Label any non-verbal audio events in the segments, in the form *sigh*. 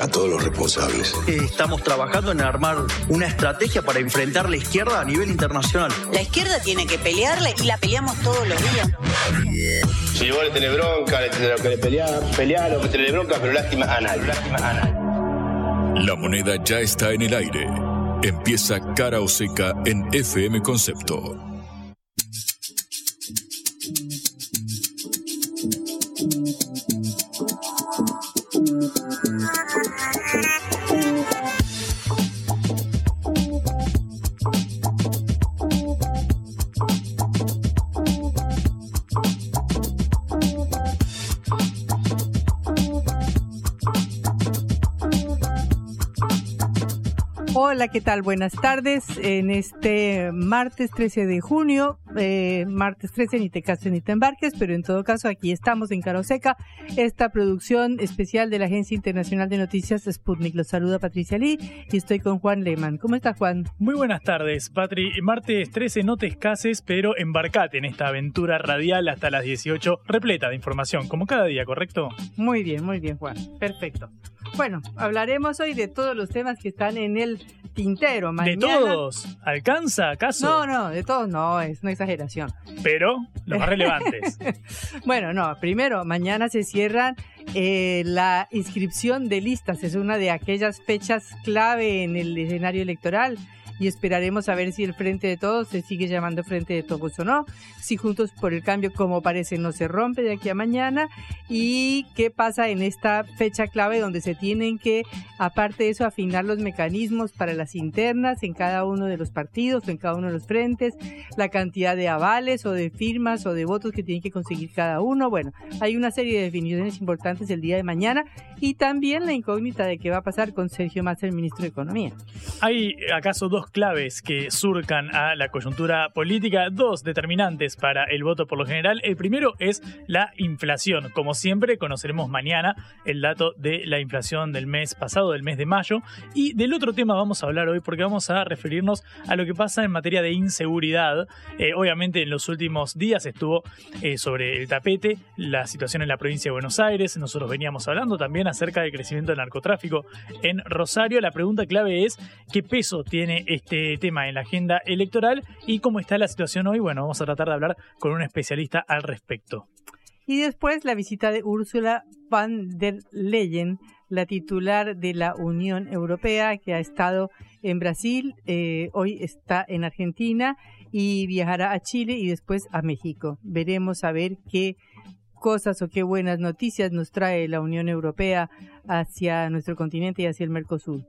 a todos los responsables. Estamos trabajando en armar una estrategia para enfrentar la izquierda a nivel internacional. La izquierda tiene que pelearle y la peleamos todos los días. Si vos le tenés bronca, le tenés que le pelear, pelear o que tenés bronca, pero lástima anal. Lástima anal. La moneda ya está en el aire. Empieza cara o seca en FM Concepto. Hola, ¿qué tal? Buenas tardes. En este martes 13 de junio, eh, martes 13, ni te cases ni te embarques, pero en todo caso aquí estamos en Caroseca, esta producción especial de la Agencia Internacional de Noticias Sputnik. Los saluda Patricia Lee y estoy con Juan Lehmann. ¿Cómo estás, Juan? Muy buenas tardes, Patri. Martes 13, no te escases, pero embarcate en esta aventura radial hasta las 18, repleta de información, como cada día, ¿correcto? Muy bien, muy bien, Juan. Perfecto. Bueno, hablaremos hoy de todos los temas que están en el tintero. ¿De todos? ¿Alcanza acaso? No, no, de todos no, es una exageración. Pero los más relevantes. *laughs* bueno, no, primero, mañana se cierran eh, la inscripción de listas. Es una de aquellas fechas clave en el escenario electoral y esperaremos a ver si el Frente de Todos se sigue llamando Frente de Todos o no, si Juntos por el Cambio, como parece, no se rompe de aquí a mañana y qué pasa en esta fecha clave donde se tienen que, aparte de eso, afinar los mecanismos para las internas en cada uno de los partidos o en cada uno de los frentes, la cantidad de avales o de firmas o de votos que tienen que conseguir cada uno. Bueno, hay una serie de definiciones importantes el día de mañana y también la incógnita de qué va a pasar con Sergio Massa, el ministro de Economía. ¿Hay acaso dos claves que surcan a la coyuntura política, dos determinantes para el voto por lo general. El primero es la inflación. Como siempre, conoceremos mañana el dato de la inflación del mes pasado, del mes de mayo. Y del otro tema vamos a hablar hoy porque vamos a referirnos a lo que pasa en materia de inseguridad. Eh, obviamente en los últimos días estuvo eh, sobre el tapete la situación en la provincia de Buenos Aires. Nosotros veníamos hablando también acerca del crecimiento del narcotráfico en Rosario. La pregunta clave es qué peso tiene este tema en la agenda electoral y cómo está la situación hoy. Bueno, vamos a tratar de hablar con un especialista al respecto. Y después la visita de Úrsula van der Leyen, la titular de la Unión Europea, que ha estado en Brasil, eh, hoy está en Argentina y viajará a Chile y después a México. Veremos a ver qué cosas o qué buenas noticias nos trae la Unión Europea hacia nuestro continente y hacia el Mercosur.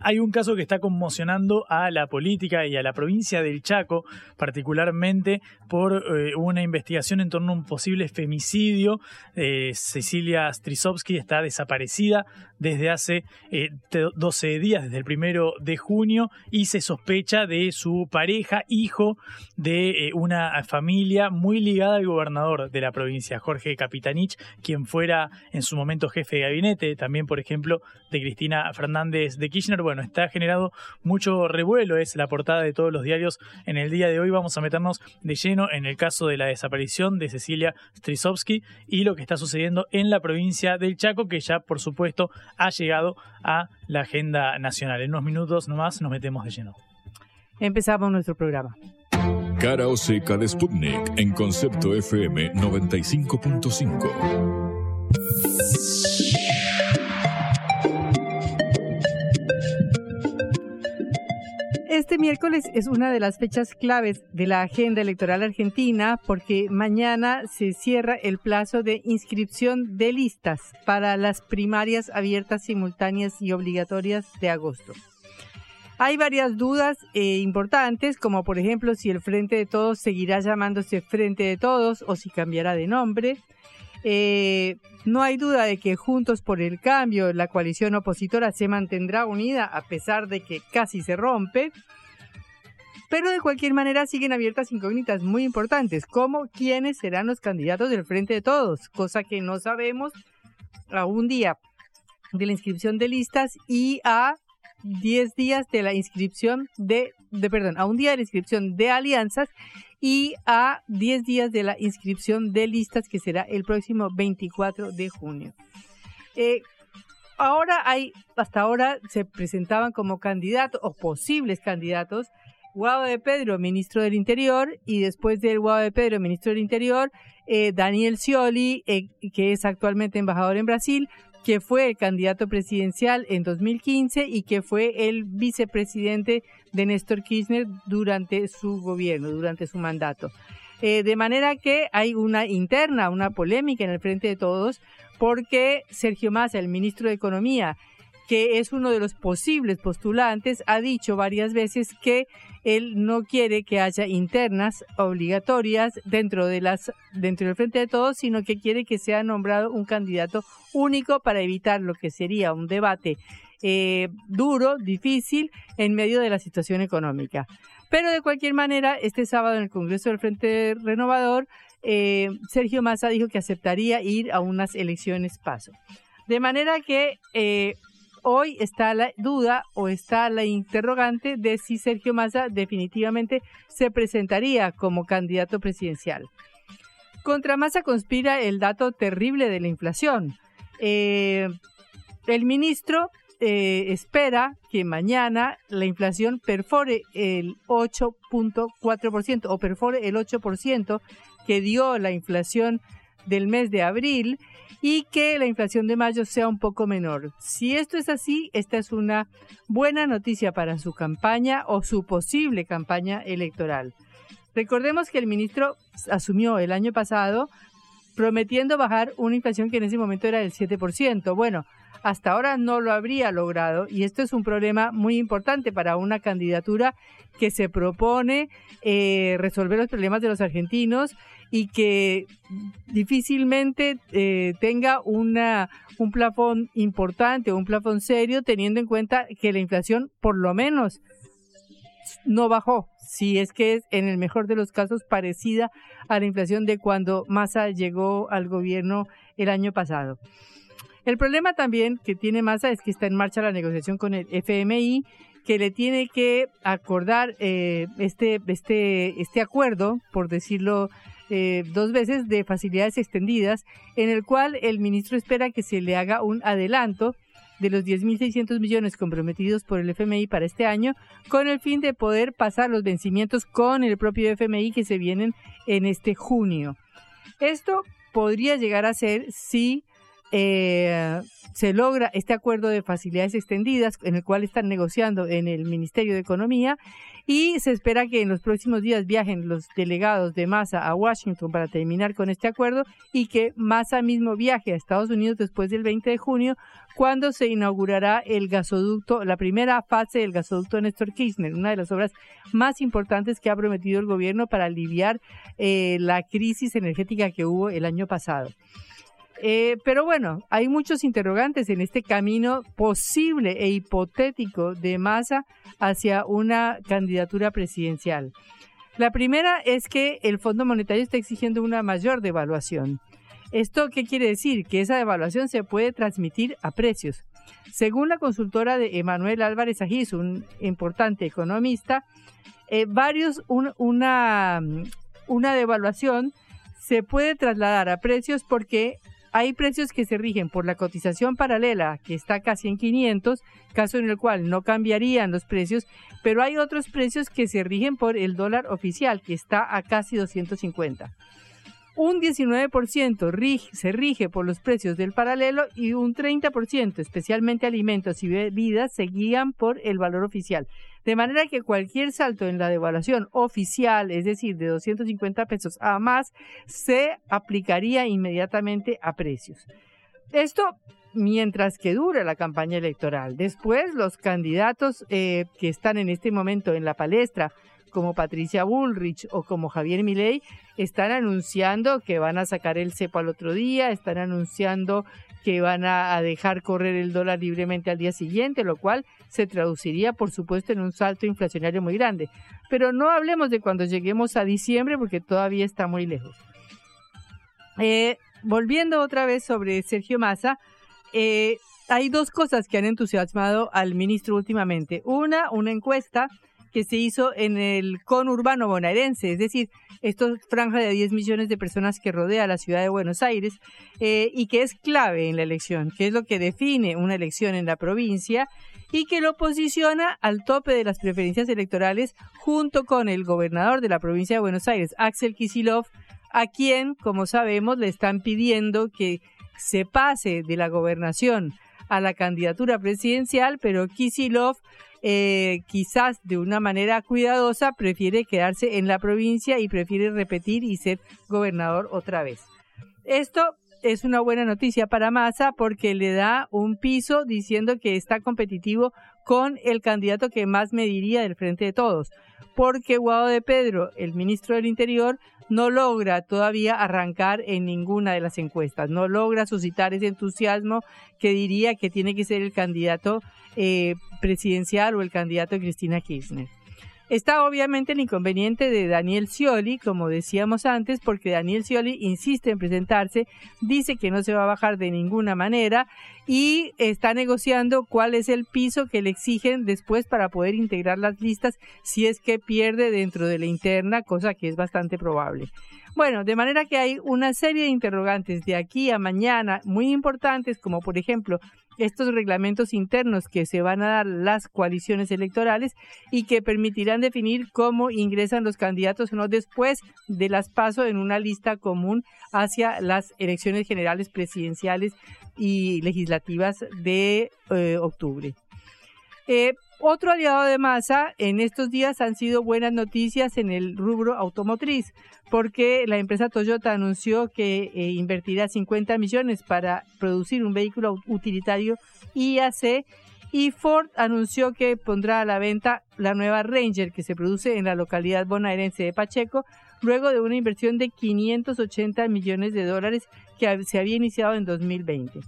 Hay un caso que está conmocionando a la política y a la provincia del Chaco, particularmente por eh, una investigación en torno a un posible femicidio. Eh, Cecilia Strisovsky está desaparecida desde hace 12 eh, días, desde el primero de junio, y se sospecha de su pareja, hijo de una familia muy ligada al gobernador de la provincia, Jorge Capitanich, quien fuera en su momento jefe de gabinete, también, por ejemplo, de Cristina Fernández de Kirchner bueno, está generado mucho revuelo, es la portada de todos los diarios en el día de hoy. Vamos a meternos de lleno en el caso de la desaparición de Cecilia Strisovsky y lo que está sucediendo en la provincia del Chaco, que ya, por supuesto, ha llegado a la agenda nacional. En unos minutos nomás nos metemos de lleno. Empezamos nuestro programa. Cara o seca de Sputnik en concepto FM 95.5. miércoles es una de las fechas claves de la agenda electoral argentina porque mañana se cierra el plazo de inscripción de listas para las primarias abiertas, simultáneas y obligatorias de agosto. Hay varias dudas eh, importantes, como por ejemplo si el Frente de Todos seguirá llamándose Frente de Todos o si cambiará de nombre. Eh, no hay duda de que Juntos por el Cambio, la coalición opositora, se mantendrá unida a pesar de que casi se rompe. Pero de cualquier manera siguen abiertas incógnitas muy importantes, como quiénes serán los candidatos del Frente de Todos, cosa que no sabemos a un día de la inscripción de listas y a 10 días de la inscripción de, de, perdón, a un día de la inscripción de alianzas y a 10 días de la inscripción de listas que será el próximo 24 de junio. Eh, ahora hay, hasta ahora se presentaban como candidatos o posibles candidatos Guado de Pedro, ministro del Interior, y después del Guado de Pedro, ministro del Interior, eh, Daniel Scioli, eh, que es actualmente embajador en Brasil, que fue el candidato presidencial en 2015 y que fue el vicepresidente de Néstor Kirchner durante su gobierno, durante su mandato. Eh, de manera que hay una interna, una polémica en el frente de todos, porque Sergio Massa, el ministro de Economía, que es uno de los posibles postulantes, ha dicho varias veces que él no quiere que haya internas obligatorias dentro de las dentro del frente de todos, sino que quiere que sea nombrado un candidato único para evitar lo que sería un debate eh, duro, difícil en medio de la situación económica. Pero de cualquier manera, este sábado en el Congreso del Frente Renovador, eh, Sergio Massa dijo que aceptaría ir a unas elecciones paso. De manera que eh, hoy está la duda o está la interrogante de si Sergio Massa definitivamente se presentaría como candidato presidencial. Contra Massa conspira el dato terrible de la inflación. Eh, el ministro eh, espera que mañana la inflación perfore el 8.4% o perfore el 8% que dio la inflación del mes de abril y que la inflación de mayo sea un poco menor. Si esto es así, esta es una buena noticia para su campaña o su posible campaña electoral. Recordemos que el ministro asumió el año pasado prometiendo bajar una inflación que en ese momento era del 7%. Bueno, hasta ahora no lo habría logrado y esto es un problema muy importante para una candidatura que se propone eh, resolver los problemas de los argentinos y que difícilmente eh, tenga una, un plafón importante un plafón serio teniendo en cuenta que la inflación por lo menos no bajó, si es que es en el mejor de los casos parecida a la inflación de cuando Massa llegó al gobierno el año pasado. El problema también que tiene Massa es que está en marcha la negociación con el FMI que le tiene que acordar eh, este, este, este acuerdo, por decirlo eh, dos veces de facilidades extendidas, en el cual el ministro espera que se le haga un adelanto de los 10.600 millones comprometidos por el FMI para este año, con el fin de poder pasar los vencimientos con el propio FMI que se vienen en este junio. Esto podría llegar a ser si eh, se logra este acuerdo de facilidades extendidas en el cual están negociando en el Ministerio de Economía y se espera que en los próximos días viajen los delegados de Massa a Washington para terminar con este acuerdo y que Massa mismo viaje a Estados Unidos después del 20 de junio cuando se inaugurará el gasoducto, la primera fase del gasoducto Néstor Kirchner, una de las obras más importantes que ha prometido el gobierno para aliviar eh, la crisis energética que hubo el año pasado. Eh, pero bueno, hay muchos interrogantes en este camino posible e hipotético de Massa hacia una candidatura presidencial. La primera es que el Fondo Monetario está exigiendo una mayor devaluación. ¿Esto qué quiere decir? Que esa devaluación se puede transmitir a precios. Según la consultora de Emanuel Álvarez Ajiz, un importante economista, eh, varios, una, una devaluación se puede trasladar a precios porque hay precios que se rigen por la cotización paralela, que está casi en 500, caso en el cual no cambiarían los precios, pero hay otros precios que se rigen por el dólar oficial, que está a casi 250 un 19% se rige por los precios del paralelo y un 30%, especialmente alimentos y bebidas, se guían por el valor oficial. De manera que cualquier salto en la devaluación oficial, es decir, de 250 pesos a más, se aplicaría inmediatamente a precios. Esto mientras que dura la campaña electoral. Después, los candidatos eh, que están en este momento en la palestra como Patricia Bullrich o como Javier Milei están anunciando que van a sacar el cepo al otro día, están anunciando que van a, dejar correr el dólar libremente al día siguiente, lo cual se traduciría, por supuesto, en un salto inflacionario muy grande. Pero no hablemos de cuando lleguemos a diciembre, porque todavía está muy lejos. Eh, volviendo otra vez sobre Sergio Massa, eh, hay dos cosas que han entusiasmado al ministro últimamente. Una, una encuesta que se hizo en el conurbano bonaerense, es decir, esta franja de 10 millones de personas que rodea la ciudad de Buenos Aires eh, y que es clave en la elección, que es lo que define una elección en la provincia y que lo posiciona al tope de las preferencias electorales junto con el gobernador de la provincia de Buenos Aires, Axel Kisilov, a quien, como sabemos, le están pidiendo que se pase de la gobernación a la candidatura presidencial, pero Kisilov eh, quizás de una manera cuidadosa prefiere quedarse en la provincia y prefiere repetir y ser gobernador otra vez. Esto es una buena noticia para Massa porque le da un piso diciendo que está competitivo con el candidato que más mediría del frente de todos, porque Guado de Pedro, el ministro del Interior, no logra todavía arrancar en ninguna de las encuestas, no logra suscitar ese entusiasmo que diría que tiene que ser el candidato eh, presidencial o el candidato de Cristina Kirchner. Está obviamente el inconveniente de Daniel Scioli, como decíamos antes, porque Daniel Scioli insiste en presentarse, dice que no se va a bajar de ninguna manera y está negociando cuál es el piso que le exigen después para poder integrar las listas si es que pierde dentro de la interna, cosa que es bastante probable. Bueno, de manera que hay una serie de interrogantes de aquí a mañana muy importantes, como por ejemplo estos reglamentos internos que se van a dar las coaliciones electorales y que permitirán definir cómo ingresan los candidatos o no después de las paso en una lista común hacia las elecciones generales presidenciales y legislativas de eh, octubre. Eh, otro aliado de Massa en estos días han sido buenas noticias en el rubro automotriz, porque la empresa Toyota anunció que eh, invertirá 50 millones para producir un vehículo utilitario IAC y Ford anunció que pondrá a la venta la nueva Ranger que se produce en la localidad bonaerense de Pacheco, luego de una inversión de 580 millones de dólares que se había iniciado en 2020.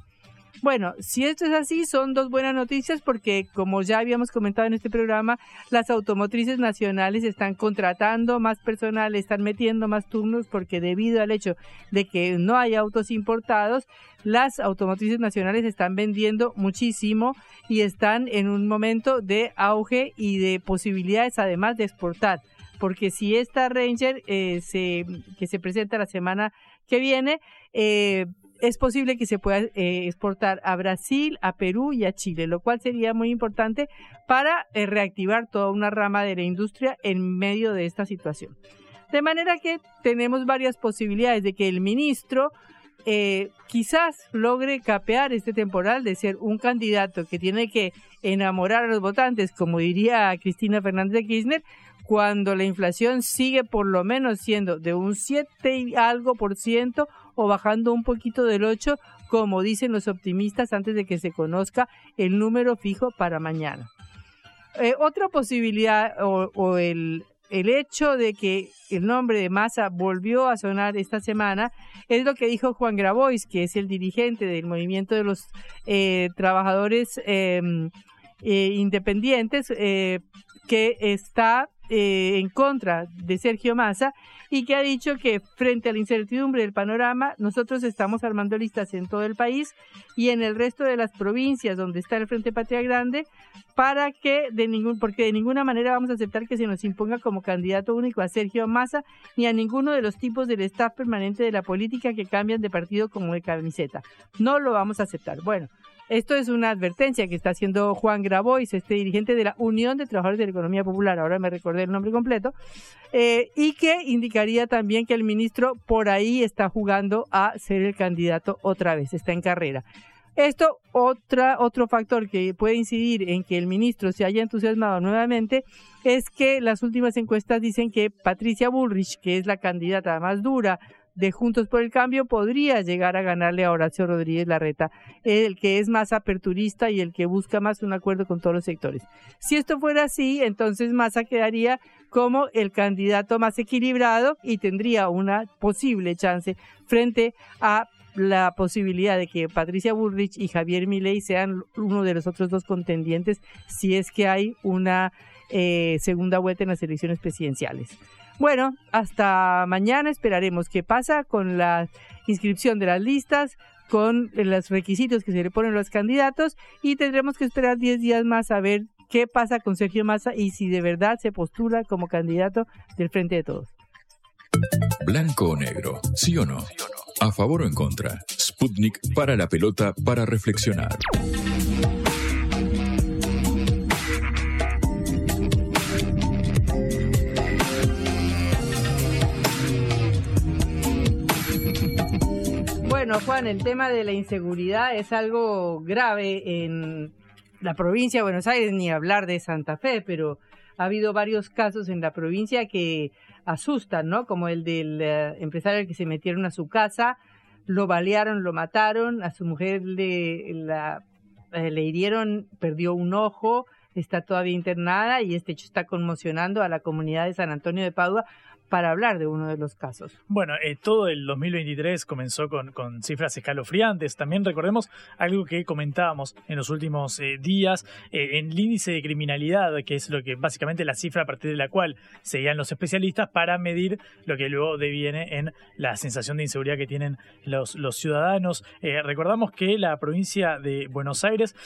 Bueno, si esto es así, son dos buenas noticias porque, como ya habíamos comentado en este programa, las automotrices nacionales están contratando más personal, están metiendo más turnos porque debido al hecho de que no hay autos importados, las automotrices nacionales están vendiendo muchísimo y están en un momento de auge y de posibilidades además de exportar. Porque si esta Ranger eh, se, que se presenta la semana que viene eh, es posible que se pueda eh, exportar a Brasil, a Perú y a Chile, lo cual sería muy importante para eh, reactivar toda una rama de la industria en medio de esta situación. De manera que tenemos varias posibilidades de que el ministro eh, quizás logre capear este temporal de ser un candidato que tiene que enamorar a los votantes, como diría Cristina Fernández de Kirchner, cuando la inflación sigue por lo menos siendo de un 7 y algo por ciento o bajando un poquito del 8, como dicen los optimistas antes de que se conozca el número fijo para mañana. Eh, otra posibilidad o, el, el hecho de que el nombre de Massa volvió a sonar esta semana es lo que dijo Juan Grabois, que es el dirigente del movimiento de los eh, trabajadores em, eh, independientes, que está en contra de Sergio Massa y que ha dicho que frente a la incertidumbre del panorama, nosotros estamos armando listas en todo el país y en el resto de las provincias donde está el Frente Patria Grande para que de ningún porque de ninguna manera vamos a aceptar que se nos imponga como candidato único a Sergio Massa ni a ninguno de los tipos del staff permanente de la política que cambian de partido como de camiseta. No lo vamos a aceptar. Bueno, esto es una advertencia que está haciendo Juan Grabois, este dirigente de la Unión de Trabajadores de la Economía Popular, ahora me recordé el nombre completo, eh, y que indicaría también que el ministro por ahí está jugando a ser el candidato otra vez, está en carrera. Esto, otra, otro factor que puede incidir en que el ministro se haya entusiasmado nuevamente es que las últimas encuestas dicen que Patricia Bullrich, que es la candidata más dura de Juntos por el Cambio podría llegar a ganarle a Horacio Rodríguez Larreta, el que es más aperturista y el que busca más un acuerdo con todos los sectores. Si esto fuera así, entonces Massa quedaría como el candidato más equilibrado y tendría una posible chance frente a la posibilidad de que Patricia Bullrich y Javier Milei sean uno de los otros dos contendientes si es que hay una eh, segunda vuelta en las elecciones presidenciales. Bueno, hasta mañana esperaremos qué pasa con la inscripción de las listas, con los requisitos que se le ponen a los candidatos y tendremos que esperar 10 días más a ver qué pasa con Sergio Massa y si de verdad se postula como candidato del Frente de Todos. Blanco o negro, sí o no. A favor o en contra. Sputnik para la pelota para reflexionar. Bueno, Juan, el tema de la inseguridad es algo grave en la provincia de Buenos Aires, ni hablar de Santa Fe, pero ha habido varios casos en la provincia que asustan, ¿no? Como el del eh, empresario que se metieron a su casa, lo balearon, lo mataron, a su mujer le, la, eh, le hirieron, perdió un ojo, está todavía internada y este hecho está conmocionando a la comunidad de San Antonio de Padua para hablar de uno de los casos. Bueno, eh, todo el 2023 comenzó con, cifras escalofriantes. También recordemos algo que comentábamos en los últimos eh, días, eh, en el índice de criminalidad, que es lo que básicamente la cifra a partir de la cual seguían los especialistas para medir lo que luego deviene en la sensación de inseguridad que tienen los, los ciudadanos. recordamos que la provincia de Buenos Aires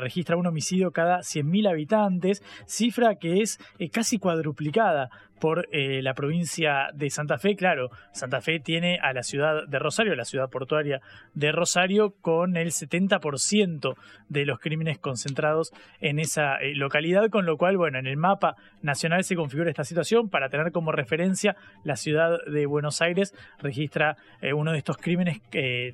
registra un homicidio cada 100.000 habitantes, cifra que es casi cuadruplicada por eh, la provincia de Santa Fe. Claro, Santa Fe tiene a la ciudad de Rosario, la ciudad portuaria de Rosario, con el 70% de los crímenes concentrados en esa eh, localidad, con lo cual, bueno, en el mapa nacional se configura esta situación para tener como referencia la ciudad de Buenos Aires registra eh, uno de estos crímenes,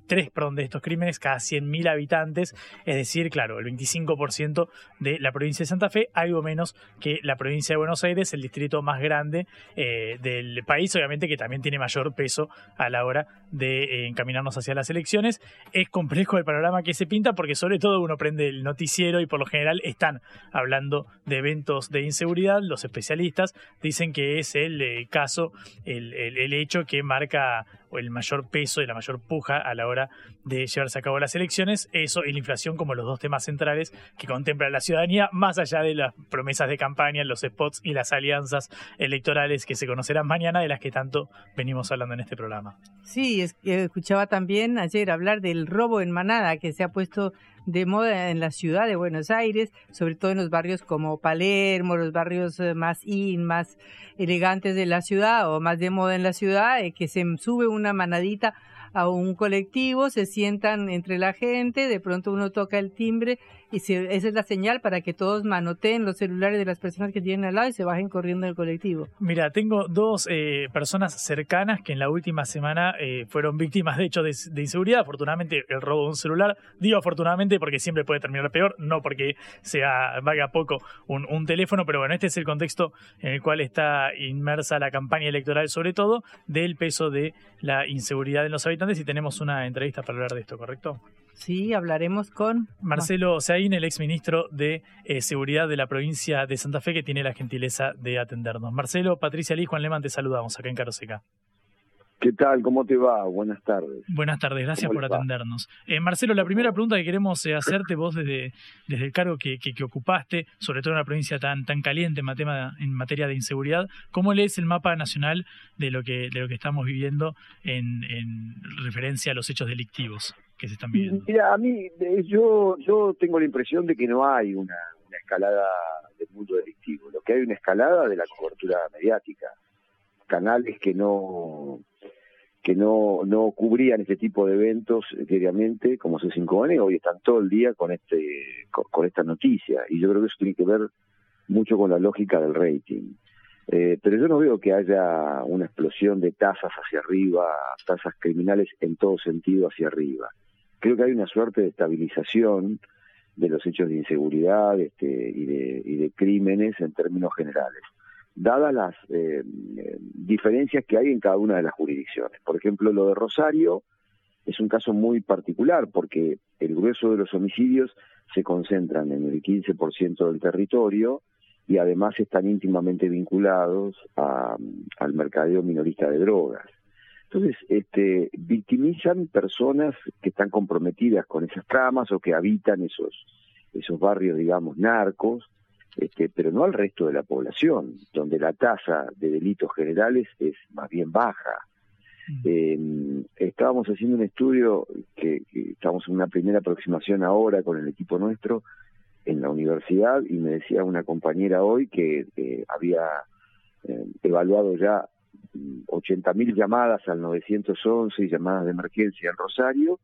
tres, perdón, de estos crímenes cada 100.000 habitantes, es decir, claro, el 25% de la provincia de Santa Fe, algo menos que la provincia de Buenos Aires, el distrito más grande eh, del país, obviamente que también tiene mayor peso a la hora de eh, encaminarnos hacia las elecciones. Es complejo el panorama que se pinta porque sobre todo uno prende el noticiero y por lo general están hablando de eventos de inseguridad. Los especialistas dicen que es el eh, caso, el, el hecho que marca el mayor peso y la mayor puja a la hora de llevarse a cabo las elecciones. Eso y la inflación como los dos temas centrales que contempla la ciudadanía, más allá de las promesas de campaña, los spots y las alianzas electorales que se conocerán mañana, de las que tanto venimos hablando en este programa. Sí, es escuchaba también ayer hablar del robo en manada que se ha puesto de moda en la ciudad de Buenos Aires, sobre todo en los barrios como Palermo, los barrios eh, más in, más elegantes de la ciudad o más de moda en la ciudad, eh, que se sube una manadita a un colectivo, se sientan entre la gente, de pronto uno toca el timbre y esa es la señal para que todos manoteen los celulares de las personas que tienen al lado y se bajen corriendo del colectivo. Mira, tengo dos eh, personas cercanas que en la última semana eh, fueron víctimas de hecho de, inseguridad. Afortunadamente el robo de un celular, digo afortunadamente porque siempre puede terminar peor, no porque sea valga poco un, un teléfono, pero bueno, este es el contexto en el cual está inmersa la campaña electoral sobre todo del peso de la inseguridad en los habitantes y tenemos una entrevista para hablar de esto, ¿correcto? Sí, hablaremos con Marcelo Seaín, el exministro de eh, Seguridad de la provincia de Santa Fe, que tiene la gentileza de atendernos. Marcelo, Patricia Lee, Juan Leman, te saludamos acá en Caroseca. ¿Qué tal? ¿Cómo te va? Buenas tardes. Buenas tardes, gracias por atendernos. Eh, Marcelo, la primera pregunta que queremos eh, hacerte vos desde, desde el cargo que, que, ocupaste, sobre todo en una provincia tan, tan caliente en, materia, en materia de inseguridad, ¿cómo lees el mapa nacional de lo que, de lo que estamos viviendo en, en referencia a los hechos delictivos que se están viviendo? Mira, a mí, yo, yo tengo la impresión de que no hay una, escalada del mundo delictivo, lo que hay una escalada de la cobertura mediática, canales que no que no, no cubrían este tipo de eventos diariamente como C5N, hoy están todo el día con este con, esta noticia y yo creo que eso tiene que ver mucho con la lógica del rating. Eh, pero yo no veo que haya una explosión de tasas hacia arriba, tasas criminales en todo sentido hacia arriba. Creo que hay una suerte de estabilización de los hechos de inseguridad este, y, de, y de crímenes en términos generales dadas las eh, diferencias que hay en cada una de las jurisdicciones. Por ejemplo, lo de Rosario es un caso muy particular porque el grueso de los homicidios se concentran en el 15% del territorio y además están íntimamente vinculados al mercadeo minorista de drogas. Entonces, este, victimizan personas que están comprometidas con esas tramas o que habitan esos, esos barrios, digamos, narcos, este, pero no al resto de la población, donde la tasa de delitos generales es más bien baja. Eh, estábamos haciendo un estudio que, estamos en una primera aproximación ahora con el equipo nuestro en la universidad y me decía una compañera hoy que había eh, evaluado ya 80.000 llamadas al 911 y llamadas de emergencia en Rosario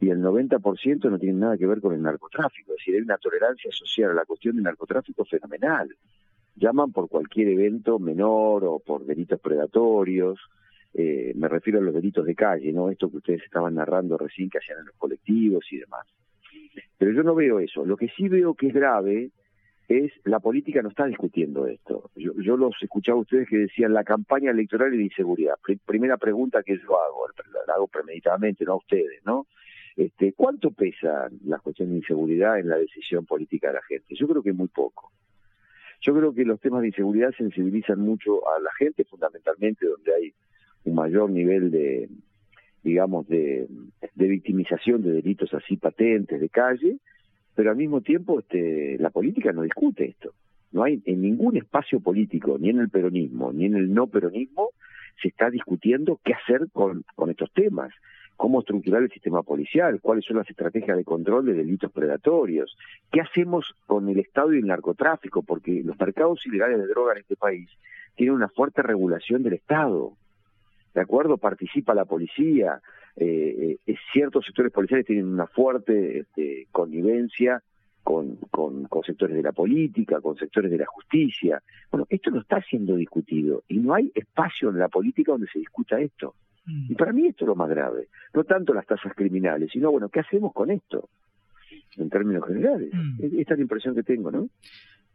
y el 90% no tiene nada que ver con el narcotráfico, es decir, hay una tolerancia social a la cuestión del narcotráfico fenomenal. Llaman por cualquier evento menor o por delitos predatorios, eh, me refiero a los delitos de calle, ¿no? Esto que ustedes estaban narrando recién que hacían en los colectivos y demás. Pero yo no veo eso. Lo que sí veo que es grave es la política no está discutiendo esto. Yo, yo los escuchaba a ustedes que decían la campaña electoral y de inseguridad. primera pregunta que yo hago, la hago premeditadamente, no a ustedes, ¿no? Este, ¿Cuánto pesa la cuestión de inseguridad en la decisión política de la gente? Yo creo que muy poco. Yo creo que los temas de inseguridad sensibilizan mucho a la gente, fundamentalmente donde hay un mayor nivel de, digamos, de, victimización de delitos así patentes de calle, pero al mismo tiempo este, la política no discute esto. No hay en ningún espacio político, ni en el peronismo, ni en el no peronismo, se está discutiendo qué hacer con, con estos temas, cómo estructurar el sistema policial, cuáles son las estrategias de control de delitos predatorios, qué hacemos con el Estado y el narcotráfico, porque los mercados ilegales de droga en este país tienen una fuerte regulación del Estado. ¿De acuerdo? Participa la policía, eh, eh, ciertos sectores policiales tienen una fuerte este, connivencia con, con, sectores de la política, con sectores de la justicia. Bueno, esto no está siendo discutido y no hay espacio en la política donde se discuta esto. Mm. Y para mí esto es lo más grave, no tanto las tasas criminales, sino, bueno, ¿qué hacemos con esto? En términos generales. Mm. Esta es la impresión que tengo, ¿no?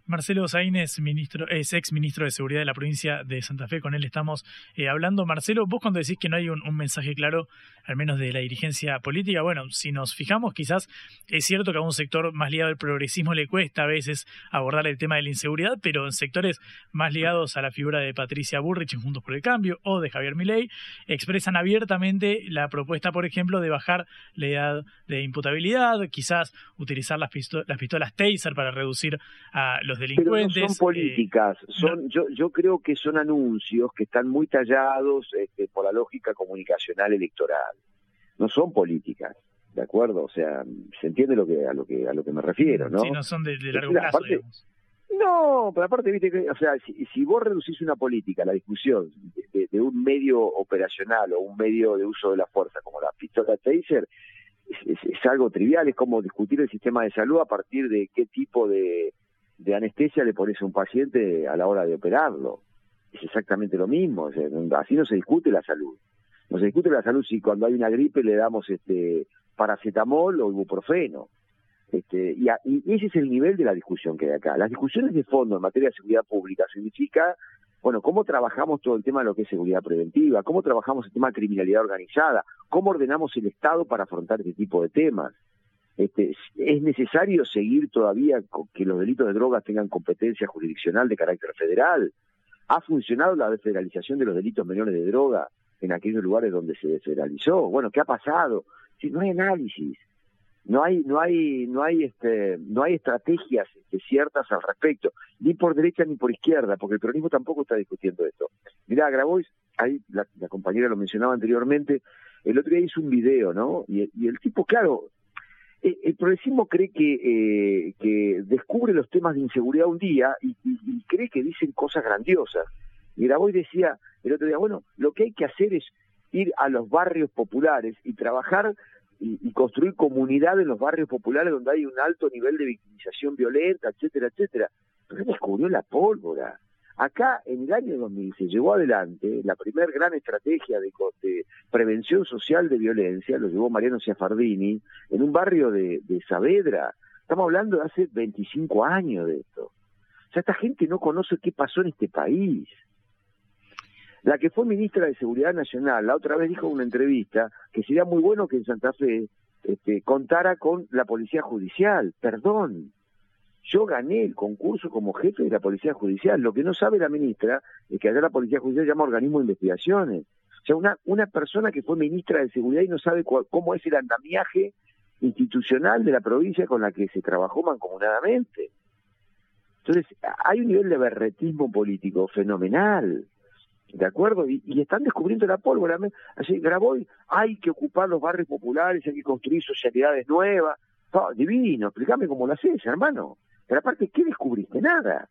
Marcelo Saínez, ministro, es ex ministro de Seguridad de la provincia de Santa Fe, con él estamos eh, hablando. Marcelo, vos cuando decís que no hay un, mensaje claro, al menos de la dirigencia política, bueno, si nos fijamos, quizás es cierto que a un sector más ligado al progresismo le cuesta a veces abordar el tema de la inseguridad, pero en sectores más ligados a la figura de Patricia Burrich en Juntos por el Cambio o de Javier Milei, expresan abiertamente la propuesta, por ejemplo, de bajar la edad de imputabilidad, quizás utilizar las, las pistolas Taser para reducir a los delincuentes. Pero no son políticas, eh, son, yo, yo creo que son anuncios que están muy tallados este, por la lógica comunicacional electoral. No son políticas, ¿de acuerdo? O sea, se entiende lo que a lo que a lo que me refiero, ¿no? Sí, no son de, largo plazo, No, pero aparte, viste, que, o sea, si, si, vos reducís una política, la discusión de, un medio operacional o un medio de uso de la fuerza, como la pistola Taser, es, es, algo trivial, es como discutir el sistema de salud a partir de qué tipo de, de anestesia le pones a un paciente a la hora de operarlo. Es exactamente lo mismo, así no se discute la salud. No se discute la salud si cuando hay una gripe le damos este paracetamol o ibuprofeno. Este, y, y, ese es el nivel de la discusión que hay acá. Las discusiones de fondo en materia de seguridad pública significa, bueno, cómo trabajamos todo el tema de lo que es seguridad preventiva, cómo trabajamos el tema de criminalidad organizada, cómo ordenamos el Estado para afrontar este tipo de temas. Este, es necesario seguir todavía que los delitos de drogas tengan competencia jurisdiccional de carácter federal. ¿Ha funcionado la desfederalización de los delitos menores de droga en aquellos lugares donde se desfederalizó? Bueno, ¿qué ha pasado? Si no hay análisis, no hay, no hay, no hay, este, no hay estrategias este, ciertas al respecto, ni por derecha ni por izquierda, porque el peronismo tampoco está discutiendo esto. Mirá, Grabois, ahí la, compañera lo mencionaba anteriormente, el otro día hizo un video, ¿no? y el tipo, claro, el progresismo cree que, eh, que descubre los temas de inseguridad un día y, cree que dicen cosas grandiosas. Y Graboy decía el otro día, bueno, lo que hay que hacer es ir a los barrios populares y trabajar y, construir comunidad en los barrios populares donde hay un alto nivel de victimización violenta, etcétera, etcétera. Pero él descubrió la pólvora. Acá, en el año 2000, se llevó adelante la primera gran estrategia de, prevención social de violencia, lo llevó Mariano Ciafardini, en un barrio de, Saavedra. Estamos hablando de hace 25 años de esto. O sea, esta gente no conoce qué pasó en este país. La que fue ministra de Seguridad Nacional, la otra vez dijo en una entrevista que sería muy bueno que en Santa Fe este, contara con la policía judicial. Perdón, yo gané el concurso como jefe de la Policía Judicial. Lo que no sabe la ministra es que allá la Policía Judicial llama organismo de investigaciones. O sea, una, una persona que fue ministra de Seguridad y no sabe cómo es el andamiaje institucional de la provincia con la que se trabajó mancomunadamente. Entonces, hay un nivel de berretismo político fenomenal. ¿De acuerdo? Y, están descubriendo la pólvora. Así, Graboy, hay que ocupar los barrios populares, hay que construir sociedades nuevas. divino, explícame cómo lo haces, hermano. Pero aparte, ¿qué descubriste? Nada.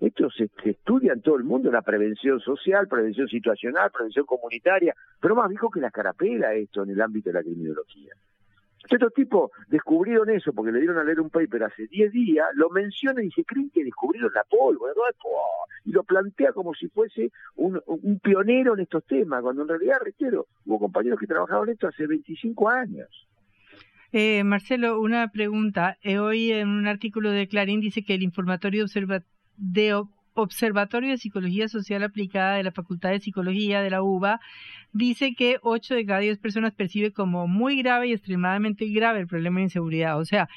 Esto se, estudia en todo el mundo, la prevención social, prevención situacional, prevención comunitaria, pero más dijo que la carapela esto en el ámbito de la criminología. Estos tipos descubrieron eso porque le dieron a leer un paper hace 10 días, lo mencionan y se creen que descubrieron la pólvora, y lo plantea como si fuese un, pionero en estos temas, cuando en realidad, reitero, hubo compañeros que trabajaban en esto hace 25 años. Eh, Marcelo, una pregunta. Eh, hoy en un artículo de Clarín dice que el informatorio de Observatorio de Psicología Social Aplicada de la Facultad de Psicología de la UBA dice que 8 de cada 10 personas percibe como muy grave y extremadamente grave el problema de inseguridad. O sea,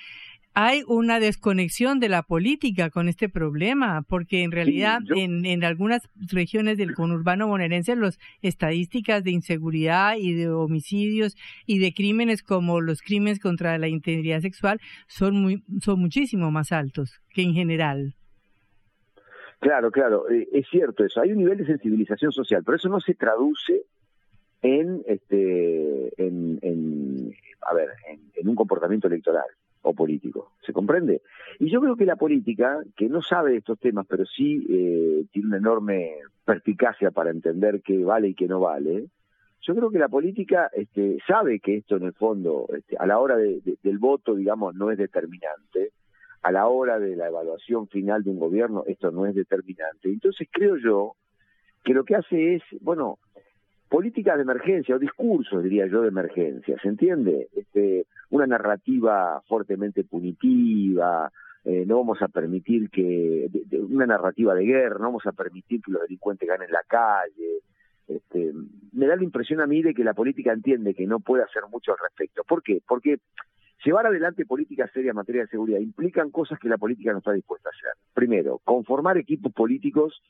hay una desconexión de la política con este problema, porque en realidad en, en, algunas regiones del conurbano bonaerense las estadísticas de inseguridad y de homicidios y de crímenes como los crímenes contra la integridad sexual son, muy, son muchísimo más altos que en general. Claro, claro, eh, es cierto eso. Hay un nivel de sensibilización social, pero eso no se traduce en, este, en, a ver, en, un comportamiento electoral o político. ¿Se comprende? Y yo creo que la política, que no sabe estos temas, pero sí eh, tiene una enorme perspicacia para entender qué vale y qué no vale, yo creo que la política este, sabe que esto en el fondo, este, a la hora del voto, digamos, no es determinante, a la hora de la evaluación final de un gobierno esto no es determinante. Entonces creo yo que lo que hace es, bueno, políticas de emergencia o discursos, diría yo, de emergencia, ¿se entiende? Este, una narrativa fuertemente punitiva, eh, no vamos a permitir que, una narrativa de guerra, no vamos a permitir que los delincuentes ganen la calle. Este, me da la impresión a mí de que la política entiende que no puede hacer mucho al respecto. ¿Por qué? Porque Llevar adelante políticas serias en materia de seguridad implican cosas que la política no está dispuesta a hacer. Primero, conformar equipos políticos,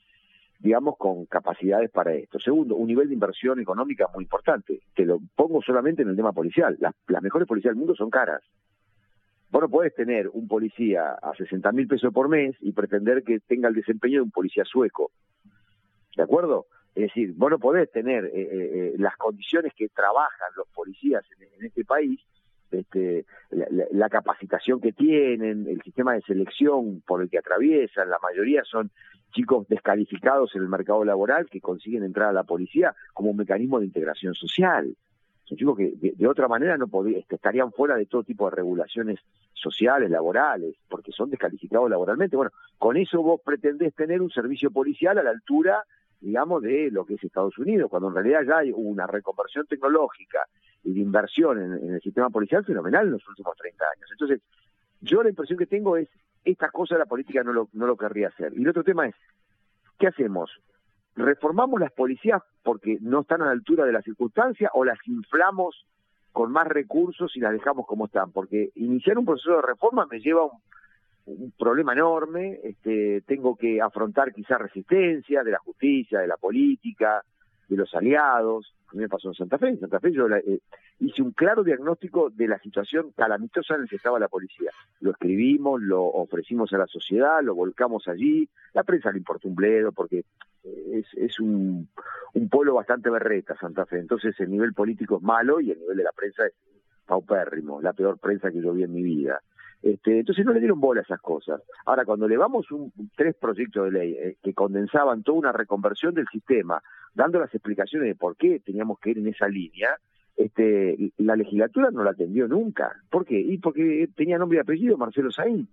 digamos, con capacidades para esto. Segundo, un nivel de inversión económica muy importante. Te lo pongo solamente en el tema policial. Las, mejores policías del mundo son caras. Vos no podés tener un policía a 60 mil pesos por mes y pretender que tenga el desempeño de un policía sueco. ¿De acuerdo? Es decir, vos no podés tener eh, eh, eh, las condiciones que trabajan los policías en este país este, la, capacitación que tienen, el sistema de selección por el que atraviesan, la mayoría son chicos descalificados en el mercado laboral que consiguen entrar a la policía como un mecanismo de integración social. Son chicos que de, otra manera no podrían, este, estarían fuera de todo tipo de regulaciones sociales, laborales, porque son descalificados laboralmente. Bueno, con eso vos pretendés tener un servicio policial a la altura digamos, de lo que es Estados Unidos, cuando en realidad ya hay una reconversión tecnológica y de inversión en, el sistema policial fenomenal en los últimos 30 años. Entonces, yo la impresión que tengo es, estas cosas la política no lo, no lo querría hacer. Y el otro tema es, ¿qué hacemos? ¿Reformamos las policías porque no están a la altura de las circunstancias o las inflamos con más recursos y las dejamos como están? Porque iniciar un proceso de reforma me lleva un, un problema enorme, este, tengo que afrontar quizás resistencia de la justicia, de la política, de los aliados, a pasó en Santa Fe. En Santa Fe yo eh, hice un claro diagnóstico de la situación calamitosa en la que estaba la policía. Lo escribimos, lo ofrecimos a la sociedad, lo volcamos allí. La prensa le importó un bledo porque eh, es, un, un bastante berreta Santa Fe. Entonces el nivel político es malo y el nivel de la prensa es paupérrimo, la peor prensa que yo vi en mi vida. Este, entonces no le dieron bola a esas cosas. Ahora, cuando le vamos un, tres proyectos de ley eh, que condensaban toda una reconversión del sistema, dando las explicaciones de por qué teníamos que ir en esa línea, este, la legislatura no la atendió nunca. ¿Por qué? Y porque tenía nombre y apellido Marcelo Saín.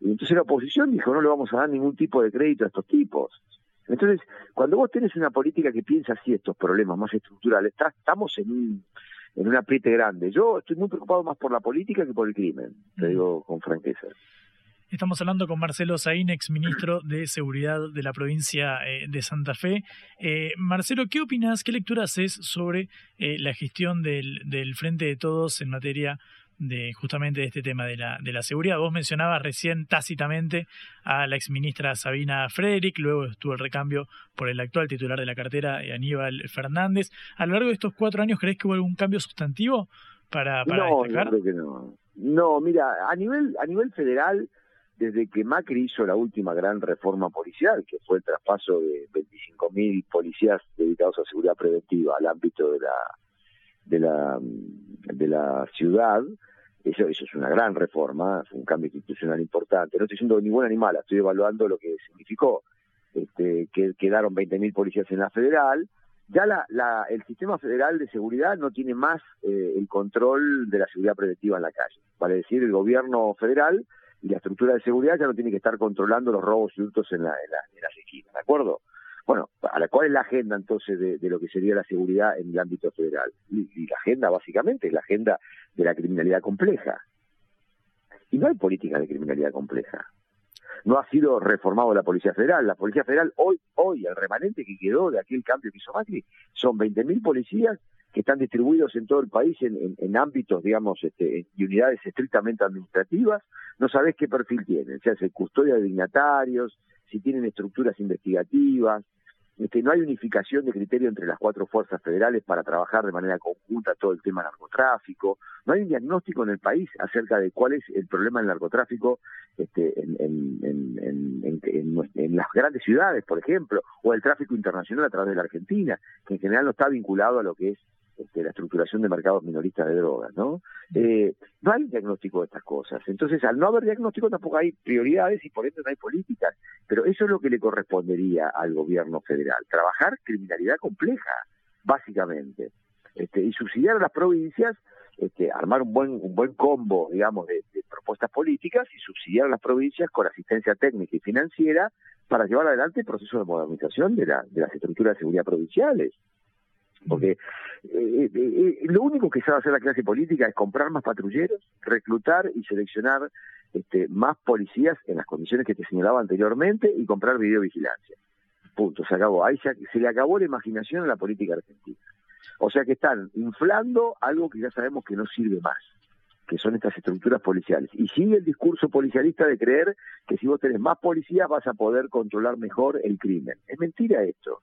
Y entonces la oposición dijo, no le vamos a dar ningún tipo de crédito a estos tipos. Entonces, cuando vos tenés una política que piensa así estos problemas más estructurales, estamos en un en un apriete grande. Yo estoy muy preocupado más por la política que por el crimen, te digo con franqueza. Estamos hablando con Marcelo Saín, ex ministro de Seguridad de la provincia eh, de Santa Fe. Eh, Marcelo, ¿qué opinas, qué lectura haces sobre eh, la gestión del, del Frente de Todos en materia de justamente de este tema de la, de la seguridad. Vos mencionabas recién tácitamente a la exministra Sabina Frederick, luego estuvo el recambio por el actual titular de la cartera, Aníbal Fernández. A lo largo de estos cuatro años, ¿crees que hubo algún cambio sustantivo para, para no, destacar? No, creo que no. No, mira, a nivel, a nivel federal, desde que Macri hizo la última gran reforma policial, que fue el traspaso de 25.000 policías dedicados a seguridad preventiva al ámbito de la de la de la ciudad, eso, eso es una gran reforma, fue un cambio institucional importante. No estoy diciendo ni buena ni mala, estoy evaluando lo que significó. Este, que quedaron 20.000 policías en la federal. Ya la, la, el sistema federal de seguridad no tiene más eh, el control de la seguridad preventiva en la calle. Vale decir, el gobierno federal y la estructura de seguridad ya no tiene que estar controlando los robos y hurtos en, la, en, la, en las esquinas, ¿de acuerdo? Bueno, ¿cuál es la agenda entonces de, lo que sería la seguridad en el ámbito federal? Y, la agenda básicamente es la agenda de la criminalidad compleja. Y no hay política de criminalidad compleja. No ha sido reformado la Policía Federal. La Policía Federal hoy, hoy, el remanente que quedó de aquel cambio que hizo Macri, son 20.000 policías que están distribuidos en todo el país en, ámbitos, digamos, este, y unidades estrictamente administrativas. No sabés qué perfil tienen, si hacen custodia de dignatarios, si tienen estructuras investigativas, este, no hay unificación de criterio entre las cuatro fuerzas federales para trabajar de manera conjunta todo el tema narcotráfico, no hay un diagnóstico en el país acerca de cuál es el problema del narcotráfico este, en, en, en, en, las grandes ciudades, por ejemplo, o el tráfico internacional a través de la Argentina, que en general no está vinculado a lo que es este, la estructuración de mercados minoristas de drogas, ¿no? Eh, no hay diagnóstico de estas cosas. Entonces, al no haber diagnóstico tampoco hay prioridades y por ende no hay políticas. Pero eso es lo que le correspondería al gobierno federal, trabajar criminalidad compleja, básicamente, este, y subsidiar a las provincias, este, armar un buen un buen combo, digamos, de, de propuestas políticas y subsidiar a las provincias con asistencia técnica y financiera para llevar adelante el proceso de modernización de, la, de las estructuras de seguridad provinciales porque eh, eh, lo único que sabe hacer la clase política es comprar más patrulleros, reclutar y seleccionar este, más policías en las condiciones que te señalaba anteriormente y comprar videovigilancia. Punto, se acabó. Ahí se, se le acabó la imaginación a la política argentina. O sea que están inflando algo que ya sabemos que no sirve más, que son estas estructuras policiales. Y sigue el discurso policialista de creer que si vos tenés más policías vas a poder controlar mejor el crimen. Es mentira esto.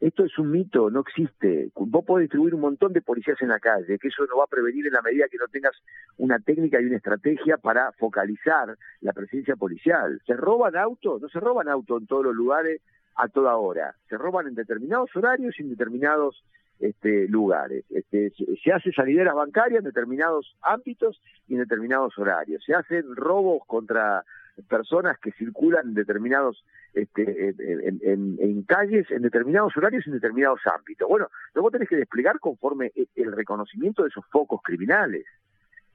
Esto es un mito, no existe. Vos podés distribuir un montón de policías en la calle, que eso no va a prevenir en la medida que no tengas una técnica y una estrategia para focalizar la presencia policial. ¿Se roban autos? No se roban autos en todos los lugares a toda hora. Se roban en determinados horarios y en determinados este, lugares. Este, se hace salideras bancarias en determinados ámbitos y en determinados horarios. Se hacen robos contra personas que circulan en determinados este, en, en, en, calles, en determinados horarios, en determinados ámbitos. Bueno, luego tenés que desplegar conforme el reconocimiento de esos focos criminales.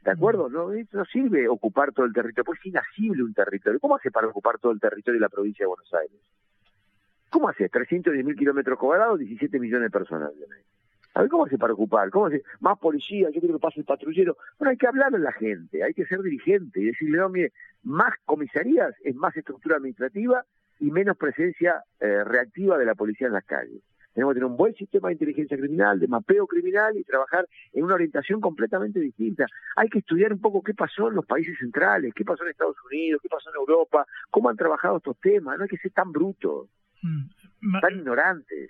¿De acuerdo? No, no sirve ocupar todo el territorio, porque es inasible un territorio. ¿Cómo hace para ocupar todo el territorio de la provincia de Buenos Aires? ¿Cómo hace? 310 mil kilómetros cuadrados, 17 millones de personas. A ver, ¿cómo hace para ocupar? ¿Cómo hace? Más policía, yo quiero que pase el patrullero. Bueno, hay que hablarle a la gente, hay que ser dirigente y decirle, no, mire, más comisarías es más estructura administrativa y menos presencia eh, reactiva de la policía en las calles. Tenemos que tener un buen sistema de inteligencia criminal, de mapeo criminal y trabajar en una orientación completamente distinta. Hay que estudiar un poco qué pasó en los países centrales, qué pasó en Estados Unidos, qué pasó en Europa, cómo han trabajado estos temas. No hay que ser tan brutos, mm. tan ignorantes.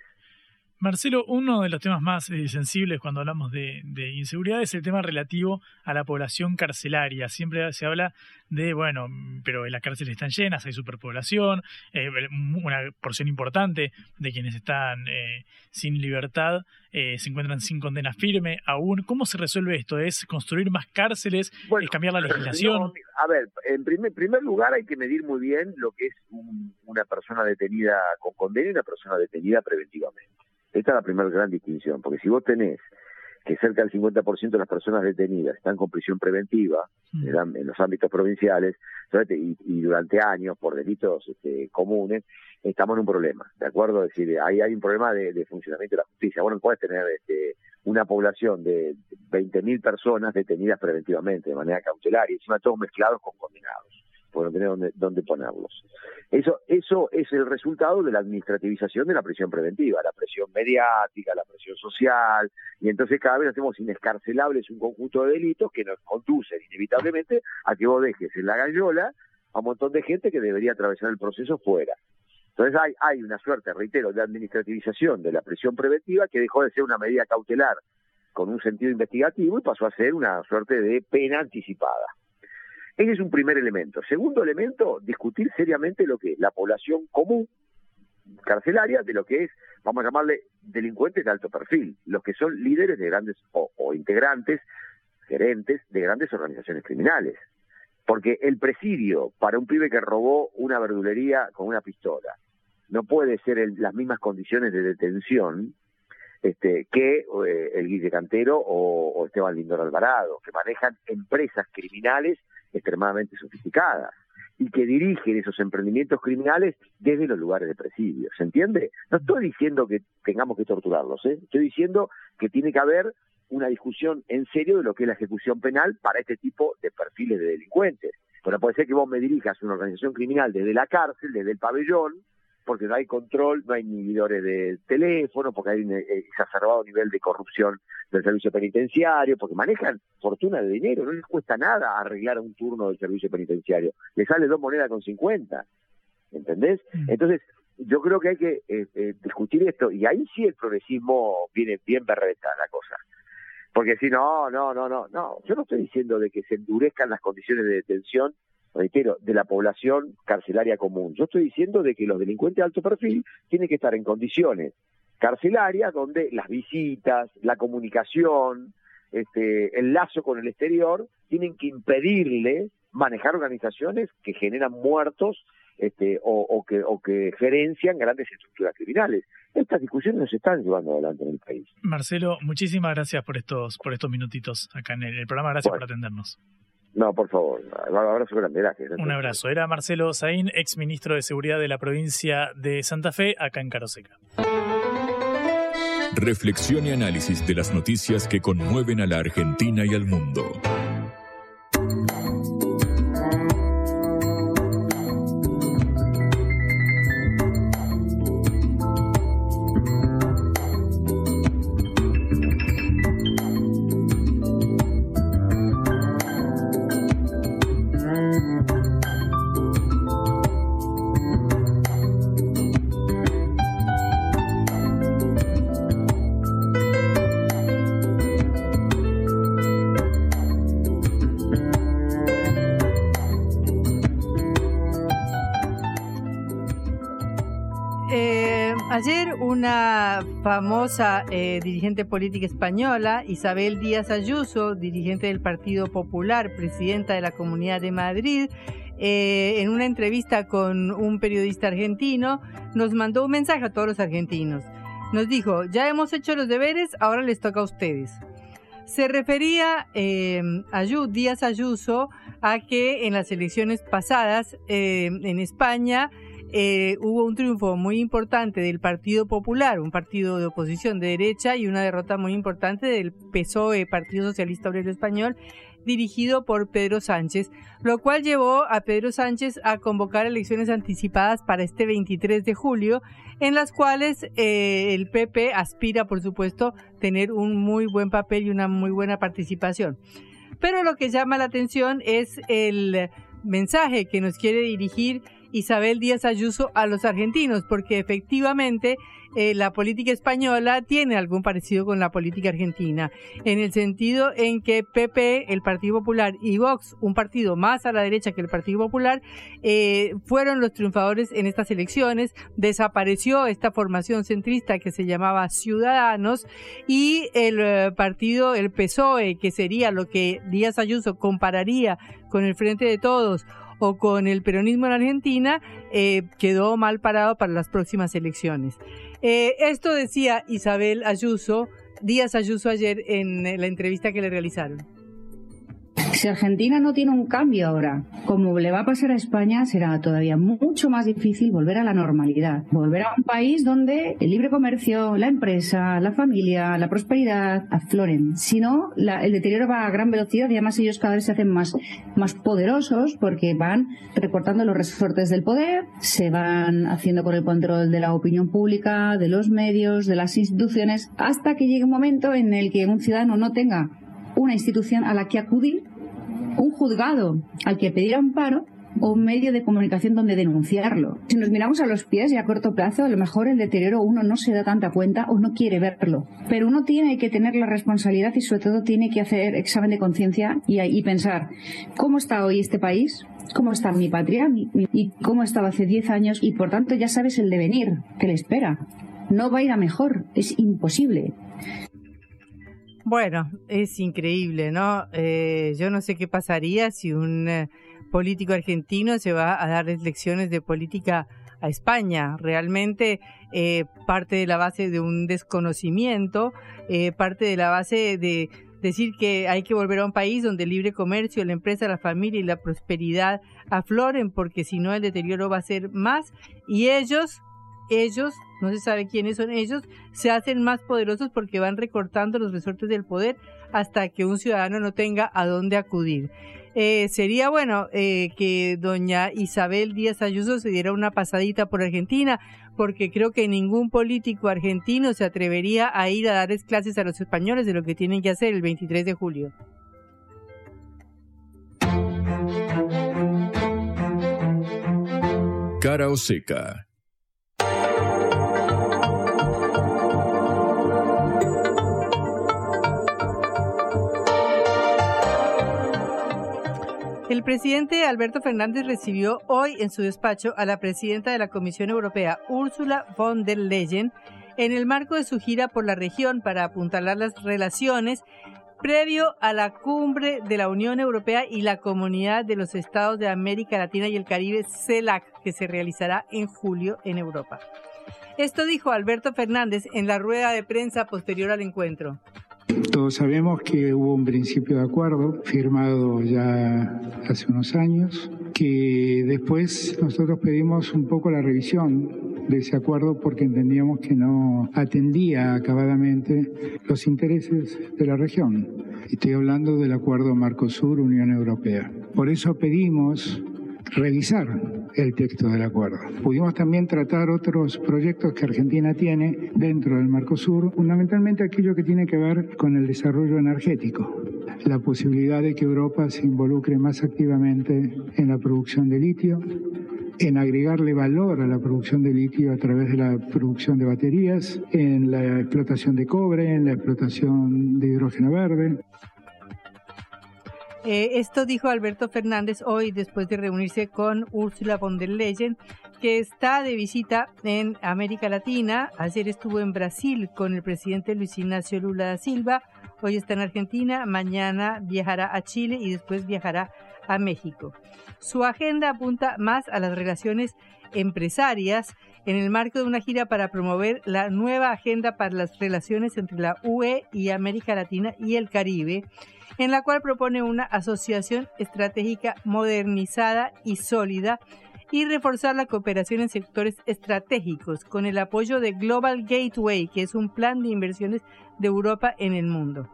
Marcelo, uno de los temas más eh, sensibles cuando hablamos de, de, inseguridad es el tema relativo a la población carcelaria. Siempre se habla de, bueno, pero las cárceles están llenas, hay superpoblación, eh, una porción importante de quienes están eh, sin libertad eh, se encuentran sin condena firme aún. ¿Cómo se resuelve esto? ¿Es construir más cárceles? Bueno, ¿Es cambiar la legislación? No, a ver, en primer, primer lugar hay que medir muy bien lo que es un, una persona detenida con condena y una persona detenida preventivamente. Esta es la primera gran distinción, porque si vos tenés que cerca del 50% de las personas detenidas están con prisión preventiva en, en, los ámbitos provinciales y, y, durante años por delitos este, comunes, estamos en un problema, ¿de acuerdo? Es decir, ahí hay un problema de, de funcionamiento de la justicia. Bueno, puedes tener este, una población de 20.000 personas detenidas preventivamente de manera cautelar y encima todos mezclados con condenados por no tener dónde, dónde ponerlos. Eso, eso es el resultado de la administrativización de la prisión preventiva, la presión mediática, la presión social, y entonces cada vez hacemos inescarcelables un conjunto de delitos que nos conducen inevitablemente a que vos dejes en la gallola a un montón de gente que debería atravesar el proceso fuera. Entonces hay, hay una suerte, reitero, de administrativización de la prisión preventiva que dejó de ser una medida cautelar con un sentido investigativo y pasó a ser una suerte de pena anticipada. Ese es un primer elemento. Segundo elemento, discutir seriamente lo que es la población común carcelaria de lo que es, vamos a llamarle, delincuentes de alto perfil, los que son líderes de grandes o, integrantes, gerentes de grandes organizaciones criminales. Porque el presidio para un pibe que robó una verdulería con una pistola no puede ser en las mismas condiciones de detención este, que eh, el Guille Cantero o, o Esteban Lindor Alvarado, que manejan empresas criminales extremadamente sofisticadas y que dirigen esos emprendimientos criminales desde los lugares de presidio. ¿Se entiende? No estoy diciendo que tengamos que torturarlos, ¿eh? estoy diciendo que tiene que haber una discusión en serio de lo que es la ejecución penal para este tipo de perfiles de delincuentes. Pero puede ser que vos me dirijas una organización criminal desde la cárcel, desde el pabellón, porque no hay control, no hay inhibidores de teléfono, porque hay un eh, exacerbado nivel de corrupción del servicio penitenciario, porque manejan fortuna de dinero, no les cuesta nada arreglar un turno del servicio penitenciario, les sale dos monedas con cincuenta, ¿entendés? Entonces, yo creo que hay que eh, eh, discutir esto, y ahí sí el progresismo viene bien berreta la cosa. Porque si no, no, no, no, no, yo no estoy diciendo de que se endurezcan las condiciones de detención reitero, de la población carcelaria común. Yo estoy diciendo de que los delincuentes de alto perfil tienen que estar en condiciones carcelarias donde las visitas, la comunicación, este, el lazo con el exterior, tienen que impedirle manejar organizaciones que generan muertos este, o, o, que, o que gerencian grandes estructuras criminales. Estas discusiones no se están llevando adelante en el país. Marcelo, muchísimas gracias por estos, por estos minutitos acá en el, programa. Gracias por atendernos. No, por favor. Un abrazo grande. Gracias. Un abrazo. Era Marcelo Saín, ex ministro de Seguridad de la provincia de Santa Fe, acá en Caroseca. Reflexión y análisis de las noticias que conmueven a la Argentina y al mundo. Famosa eh, dirigente política española, Isabel Díaz Ayuso, dirigente del Partido Popular, presidenta de la Comunidad de Madrid, eh, en una entrevista con un periodista argentino, nos mandó un mensaje a todos los argentinos. Nos dijo, ya hemos hecho los deberes, ahora les toca a ustedes. Se refería eh, Díaz Ayuso a que en las elecciones pasadas eh, en España eh, hubo un triunfo muy importante del Partido Popular, un partido de oposición de derecha, y una derrota muy importante del PSOE, Partido Socialista Obrero Español, dirigido por Pedro Sánchez, lo cual llevó a Pedro Sánchez a convocar elecciones anticipadas para este 23 de julio, en las cuales eh, el PP aspira, por supuesto, tener un muy buen papel y una muy buena participación. Pero lo que llama la atención es el mensaje que nos quiere dirigir Isabel Díaz Ayuso a los argentinos, porque efectivamente eh, la política española tiene algún parecido con la política argentina, en el sentido en que PP, el Partido Popular y Vox, un partido más a la derecha que el Partido Popular, eh, fueron los triunfadores en estas elecciones, desapareció esta formación centrista que se llamaba Ciudadanos y el eh, partido, el PSOE, que sería lo que Díaz Ayuso compararía con el Frente de Todos, o con el peronismo en Argentina, eh, quedó mal parado para las próximas elecciones. Eh, esto decía Isabel Ayuso, Díaz Ayuso ayer en la entrevista que le realizaron. Si Argentina no tiene un cambio ahora, como le va a pasar a España, será todavía mucho más difícil volver a la normalidad, volver a un país donde el libre comercio, la empresa, la familia, la prosperidad afloren. Si no, el deterioro va a gran velocidad y además ellos cada vez se hacen más, más poderosos porque van recortando los resortes del poder, se van haciendo con el control de la opinión pública, de los medios, de las instituciones, hasta que llegue un momento en el que un ciudadano no tenga una institución a la que acudir un juzgado al que pedir amparo o un medio de comunicación donde denunciarlo. Si nos miramos a los pies y a corto plazo, a lo mejor el deterioro uno no se da tanta cuenta o no quiere verlo. Pero uno tiene que tener la responsabilidad y sobre todo tiene que hacer examen de conciencia y, pensar cómo está hoy este país, cómo está mi patria y cómo estaba hace 10 años y por tanto ya sabes el devenir que le espera. No va a ir a mejor, es imposible. Bueno, es increíble, ¿no? Eh, yo no sé qué pasaría si un eh, político argentino se va a dar lecciones de política a España. Realmente eh, parte de la base de un desconocimiento, parte de la base de decir que hay que volver a un país donde el libre comercio, la empresa, la familia y la prosperidad afloren, porque si no el deterioro va a ser más y ellos ellos, no se sabe quiénes son ellos, se hacen más poderosos porque van recortando los resortes del poder hasta que un ciudadano no tenga a dónde acudir. Eh, sería bueno eh, que doña Isabel Díaz Ayuso se diera una pasadita por Argentina, porque creo que ningún político argentino se atrevería a ir a darles clases a los españoles de lo que tienen que hacer el 23 de julio. Cara o seca. El presidente Alberto Fernández recibió hoy en su despacho a la presidenta de la Comisión Europea, Ursula von der Leyen, en el marco de su gira por la región para apuntalar las relaciones previo a la cumbre de la Unión Europea y la Comunidad de los Estados de América Latina y el Caribe, CELAC, que se realizará en julio en Europa. Esto dijo Alberto Fernández en la rueda de prensa posterior al encuentro. Todos sabemos que hubo un principio de acuerdo firmado ya hace unos años, que después nosotros pedimos un poco la revisión de ese acuerdo porque entendíamos que no atendía acabadamente los intereses de la región. Estoy hablando del acuerdo Marcosur-Unión Europea. Por eso pedimos revisar el texto del acuerdo. Pudimos también tratar otros proyectos que Argentina tiene dentro del Mercosur, fundamentalmente aquello que tiene que ver con el desarrollo energético, la posibilidad de que Europa se involucre más activamente en la producción de litio, en agregarle valor a la producción de litio a través de la producción de baterías, en la explotación de cobre, en la explotación de hidrógeno verde. Eh, esto dijo Alberto Fernández hoy después de reunirse con Ursula von der Leyen, que está de visita en América Latina. Ayer estuvo en Brasil con el presidente Luis Ignacio Lula da Silva. Hoy está en Argentina, mañana viajará a Chile y después viajará a México. Su agenda apunta más a las relaciones empresarias en el marco de una gira para promover la nueva agenda para las relaciones entre la UE y América Latina y el Caribe en la cual propone una asociación estratégica modernizada y sólida y reforzar la cooperación en sectores estratégicos con el apoyo de Global Gateway, que es un plan de inversiones de Europa en el mundo.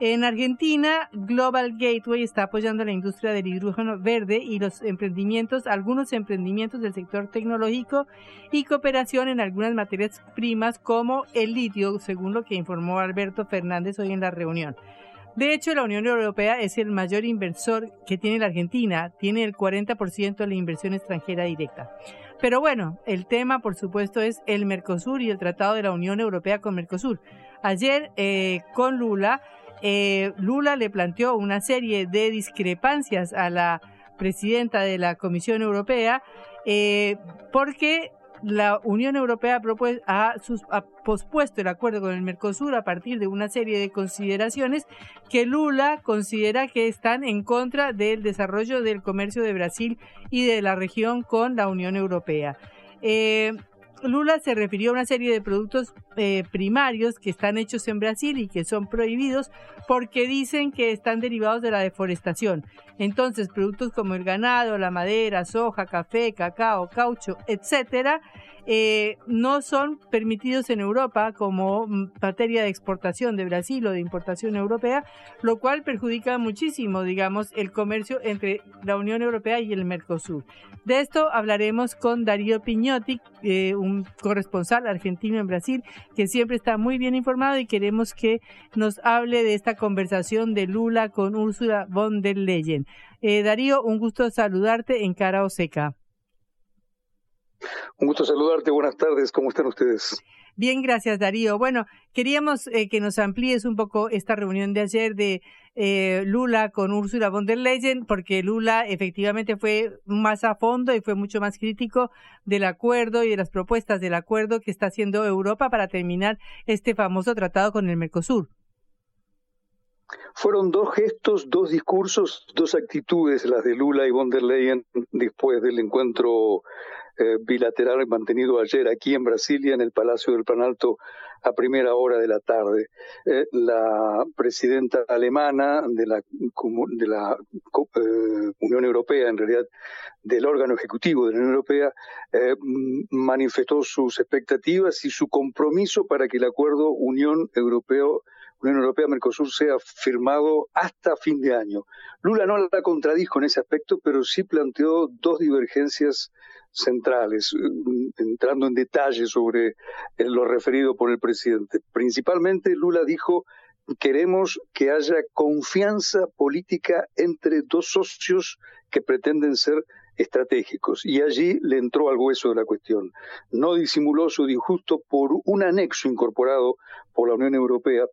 En Argentina, Global Gateway está apoyando la industria del hidrógeno verde y los emprendimientos, algunos emprendimientos del sector tecnológico y cooperación en algunas materias primas como el litio, según lo que informó Alberto Fernández hoy en la reunión. De hecho, la Unión Europea es el mayor inversor que tiene la Argentina, tiene el 40% de la inversión extranjera directa. Pero bueno, el tema, por supuesto, es el Mercosur y el Tratado de la Unión Europea con Mercosur. Ayer, eh, con Lula, eh, Lula le planteó una serie de discrepancias a la presidenta de la Comisión Europea eh, porque la Unión Europea ha, pospuesto el acuerdo con el Mercosur a partir de una serie de consideraciones que Lula considera que están en contra del desarrollo del comercio de Brasil y de la región con la Unión Europea. Eh, Lula se refirió a una serie de productos eh, primarios que están hechos en Brasil y que son prohibidos porque dicen que están derivados de la deforestación. Entonces, productos como el ganado, la madera, soja, café, cacao, caucho, etcétera, eh, no son permitidos en Europa como materia de exportación de Brasil o de importación europea, lo cual perjudica muchísimo, digamos, el comercio entre la Unión Europea y el Mercosur. De esto hablaremos con Darío Piñotti, eh, un corresponsal argentino en Brasil, que siempre está muy bien informado y queremos que nos hable de esta conversación de Lula con Úrsula von der Leyen. Eh, Darío, un gusto saludarte en Cara Oseca. Un gusto saludarte, buenas tardes, ¿cómo están ustedes? Bien, gracias Darío. Bueno, queríamos eh, que nos amplíes un poco esta reunión de ayer de eh, Lula con Ursula von der Leyen, porque Lula efectivamente fue más a fondo y fue mucho más crítico del acuerdo y de las propuestas del acuerdo que está haciendo Europa para terminar este famoso tratado con el Mercosur. Fueron dos gestos, dos discursos, dos actitudes las de Lula y von der Leyen después del encuentro eh, bilateral mantenido ayer aquí en Brasilia, en el Palacio del Planalto, a primera hora de la tarde. Eh, la presidenta alemana de la, de la eh, Unión Europea, en realidad del órgano ejecutivo de la Unión Europea, manifestó sus expectativas y su compromiso para que el acuerdo Unión Europeo Unión Europea-Mercosur sea firmado hasta fin de año. Lula no la contradijo en ese aspecto, pero sí planteó dos divergencias centrales, mm, entrando en detalle sobre eh, lo referido por el presidente. Principalmente Lula dijo queremos que haya confianza política entre dos socios que pretenden ser estratégicos. Y allí le entró al hueso de la cuestión. No disimuló su disgusto por un anexo incorporado por la Unión Europea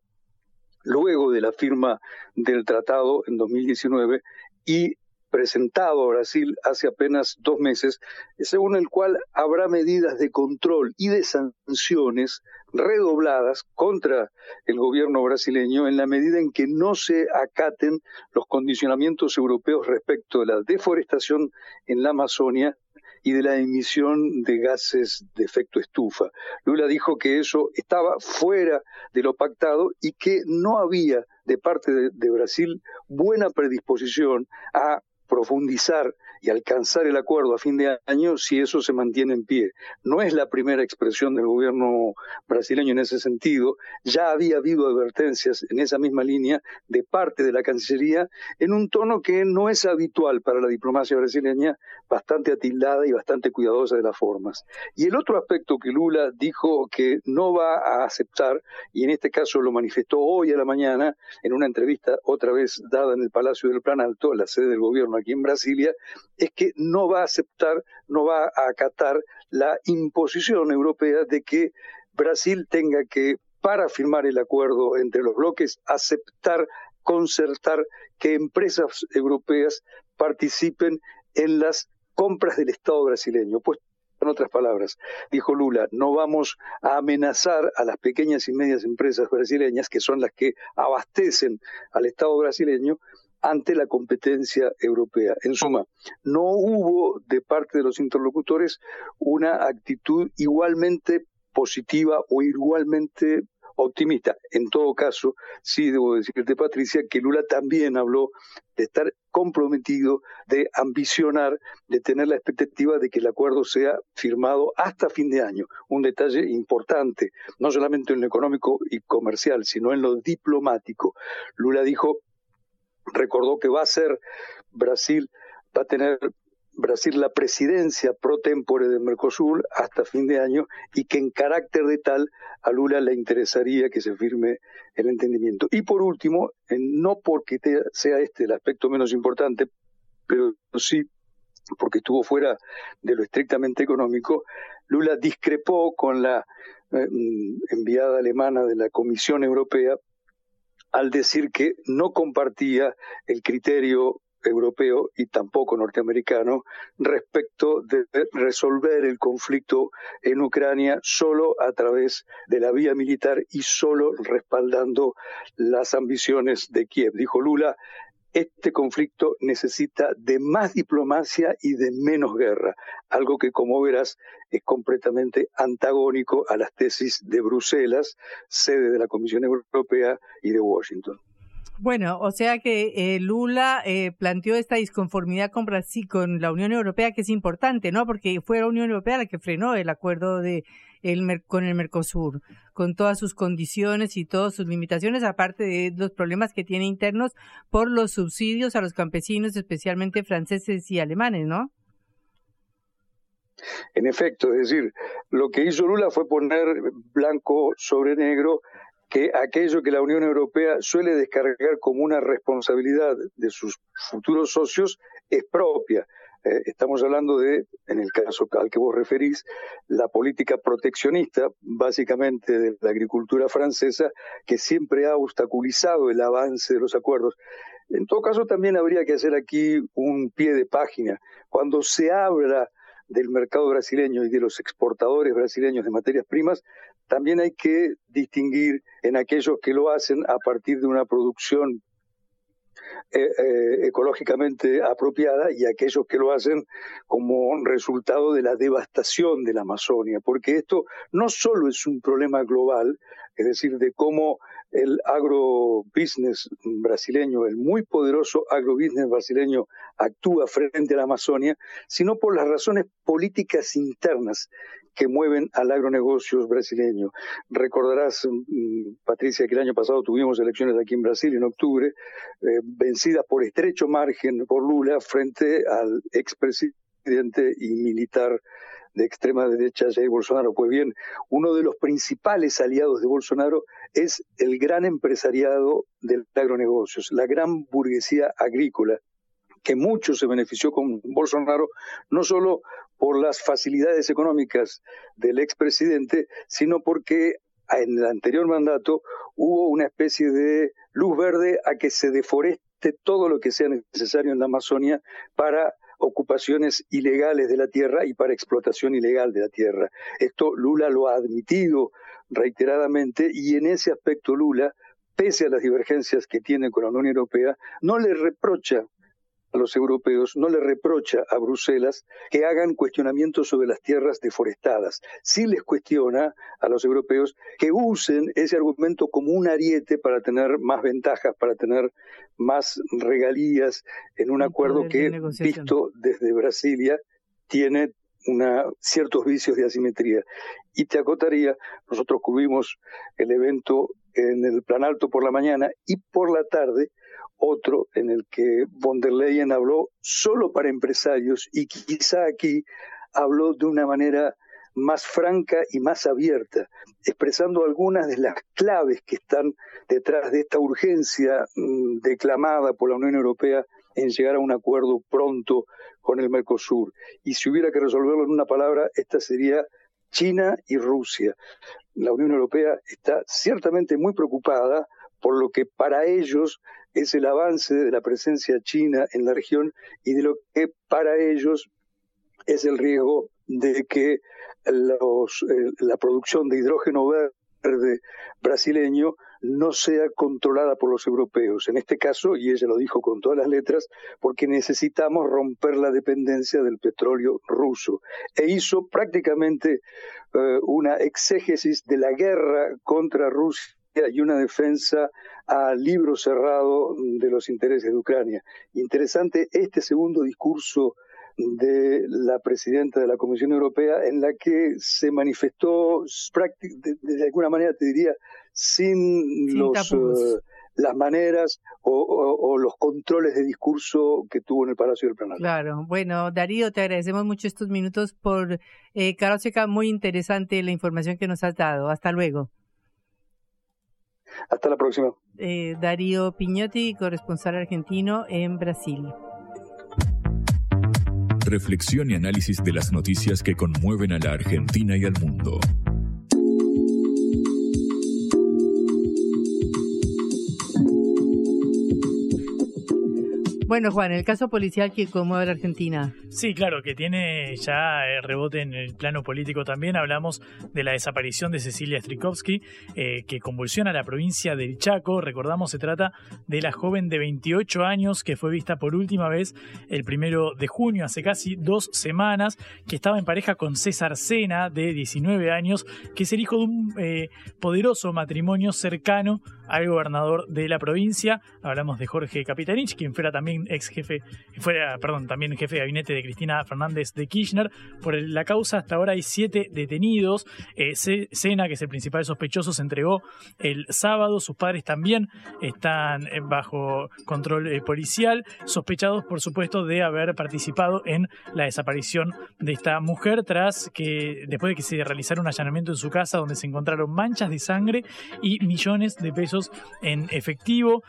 luego de la firma del tratado en 2019 y presentado a Brasil hace apenas dos meses, según el cual habrá medidas de control y de sanciones redobladas contra el gobierno brasileño en la medida en que no se acaten los condicionamientos europeos respecto de la deforestación en la Amazonia y de la emisión de gases de efecto estufa. Lula dijo que eso estaba fuera de lo pactado y que no había de parte de, de Brasil buena predisposición a profundizar y alcanzar el acuerdo a fin de año si eso se mantiene en pie. No es la primera expresión del gobierno brasileño en ese sentido. Ya había habido advertencias en esa misma línea de parte de la Cancillería en un tono que no es habitual para la diplomacia brasileña, bastante atildada y bastante cuidadosa de las formas. Y el otro aspecto que Lula dijo que no va a aceptar, y en este caso lo manifestó hoy a la mañana en una entrevista otra vez dada en el Palacio del Plan Alto, la sede del gobierno aquí en Brasilia, es que no va a aceptar, no va a acatar la imposición europea de que Brasil tenga que, para firmar el acuerdo entre los bloques, aceptar, concertar que empresas europeas participen en las compras del Estado brasileño. Pues en otras palabras, dijo Lula, no vamos a amenazar a las pequeñas y medias empresas brasileñas, que son las que abastecen al Estado brasileño, ante la competencia europea. En suma, no hubo de parte de los interlocutores una actitud igualmente positiva o igualmente optimista. En todo caso, sí debo decirte, Patricia, que Lula también habló de estar comprometido, de ambicionar, de tener la expectativa de que el acuerdo sea firmado hasta fin de año. Un detalle importante, no solamente en lo económico y comercial, sino en lo diplomático. Lula dijo, recordó que va a ser Brasil, va a tener Brasil la presidencia pro tempore de Mercosur hasta fin de año y que en carácter de tal a Lula le interesaría que se firme el entendimiento. Y por último, no porque sea este el aspecto menos importante, pero sí porque estuvo fuera de lo estrictamente económico, Lula discrepó con la eh, enviada alemana de la Comisión Europea al decir que no compartía el criterio europeo y tampoco norteamericano respecto de resolver el conflicto en Ucrania solo a través de la vía militar y solo respaldando las ambiciones de Kiev. Dijo Lula, este conflicto necesita de más diplomacia y de menos guerra, algo que como verás es completamente antagónico a las tesis de Bruselas, sede de la Comisión Europea y de Washington. Bueno, o sea que eh, Lula eh, planteó esta disconformidad con Brasil, con la Unión Europea, que es importante, ¿no? Porque fue la Unión Europea la que frenó el acuerdo de el, con el Mercosur, con todas sus condiciones y todas sus limitaciones, aparte de los problemas que tiene internos por los subsidios a los campesinos, especialmente franceses y alemanes, ¿no? En efecto, es decir, lo que hizo Lula fue poner blanco sobre negro que aquello que la Unión Europea suele descargar como una responsabilidad de sus futuros socios es propia. Eh, estamos hablando de, en el caso al que vos referís, la política proteccionista, básicamente de la agricultura francesa, que siempre ha obstaculizado el avance de los acuerdos. En todo caso, también habría que hacer aquí un pie de página. Cuando se habla del mercado brasileño y de los exportadores brasileños de materias primas, también hay que distinguir en aquellos que lo hacen a partir de una producción eh, eh, ecológicamente apropiada y aquellos que lo hacen como resultado de la devastación de la Amazonia, porque esto no solo es un problema global, es decir, de cómo el agrobusiness brasileño, el muy poderoso agrobusiness brasileño actúa frente a la Amazonia, sino por las razones políticas internas que mueven al agronegocio brasileño. Recordarás, mm, Patricia, que el año pasado tuvimos elecciones aquí en Brasil en octubre, eh, vencidas por estrecho margen por Lula frente al expresidente y militar de extrema derecha Jair Bolsonaro. Pues bien, uno de los principales aliados de Bolsonaro es el gran empresariado del agronegocios, la gran burguesía agrícola, que mucho se benefició con Bolsonaro, no solo por las facilidades económicas del expresidente, sino porque en el anterior mandato hubo una especie de luz verde a que se deforeste todo lo que sea necesario en la Amazonia para ocupaciones ilegales de la tierra y para explotación ilegal de la tierra. Esto Lula lo ha admitido reiteradamente y en ese aspecto Lula, pese a las divergencias que tiene con la Unión Europea, no le reprocha a los europeos, no le reprocha a Bruselas que hagan cuestionamientos sobre las tierras deforestadas. Sí les cuestiona a los europeos que usen ese argumento como un ariete para tener más ventajas, para tener más regalías en un acuerdo que, visto desde Brasilia, tiene una, ciertos vicios de asimetría. Y te acotaría, nosotros cubrimos el evento en el Plan Alto por la mañana y por la tarde otro en el que von der Leyen habló solo para empresarios y quizá aquí habló de una manera más franca y más abierta, expresando algunas de las claves que están detrás de esta urgencia mm, declamada por la Unión Europea en llegar a un acuerdo pronto con el Mercosur. Y si hubiera que resolverlo en una palabra, esta sería China y Rusia. La Unión Europea está ciertamente muy preocupada por lo que para ellos es el avance de la presencia china en la región y de lo que para ellos es el riesgo de que los, eh, la producción de hidrógeno verde brasileño no sea controlada por los europeos. En este caso, y ella lo dijo con todas las letras, porque necesitamos romper la dependencia del petróleo ruso. E hizo prácticamente eh, una exégesis de la guerra contra Rusia y una defensa a libro cerrado de los intereses de Ucrania. Interesante este segundo discurso de la presidenta de la Comisión Europea en la que se manifestó de, alguna manera te diría sin, los eh, las maneras o, los controles de discurso que tuvo en el Palacio del Planalto. Claro, bueno, Darío, te agradecemos mucho estos minutos por eh, Seca, muy interesante la información que nos has dado. Hasta luego. Hasta la próxima. Eh, Darío Piñotti, corresponsal argentino en Brasil. Reflexión y análisis de las noticias que conmueven a la Argentina y al mundo. Bueno, Juan, el caso policial que conmueve a la Argentina. Sí, claro, que tiene ya eh, rebote en el plano político también. Hablamos de la desaparición de Cecilia Strikowski, eh, que convulsiona la provincia del Chaco. Recordamos, se trata de la joven de 28 años que fue vista por última vez el primero de junio, hace casi dos semanas, que estaba en pareja con César Sena, de 19 años, que es el hijo de un eh, poderoso matrimonio cercano al gobernador de la provincia. Hablamos de Jorge Capitanich, quien fuera también ex jefe, fuera, perdón, también jefe de gabinete de Cristina Fernández de Kirchner. Por la causa hasta ahora hay siete detenidos. Eh, que es el principal sospechoso, se entregó el sábado. Sus padres también están eh, bajo control eh, policial, sospechados, por supuesto, de haber participado en la desaparición de esta mujer tras que, después de que se realizara un allanamiento en su casa donde se encontraron manchas de sangre y millones de pesos en efectivo.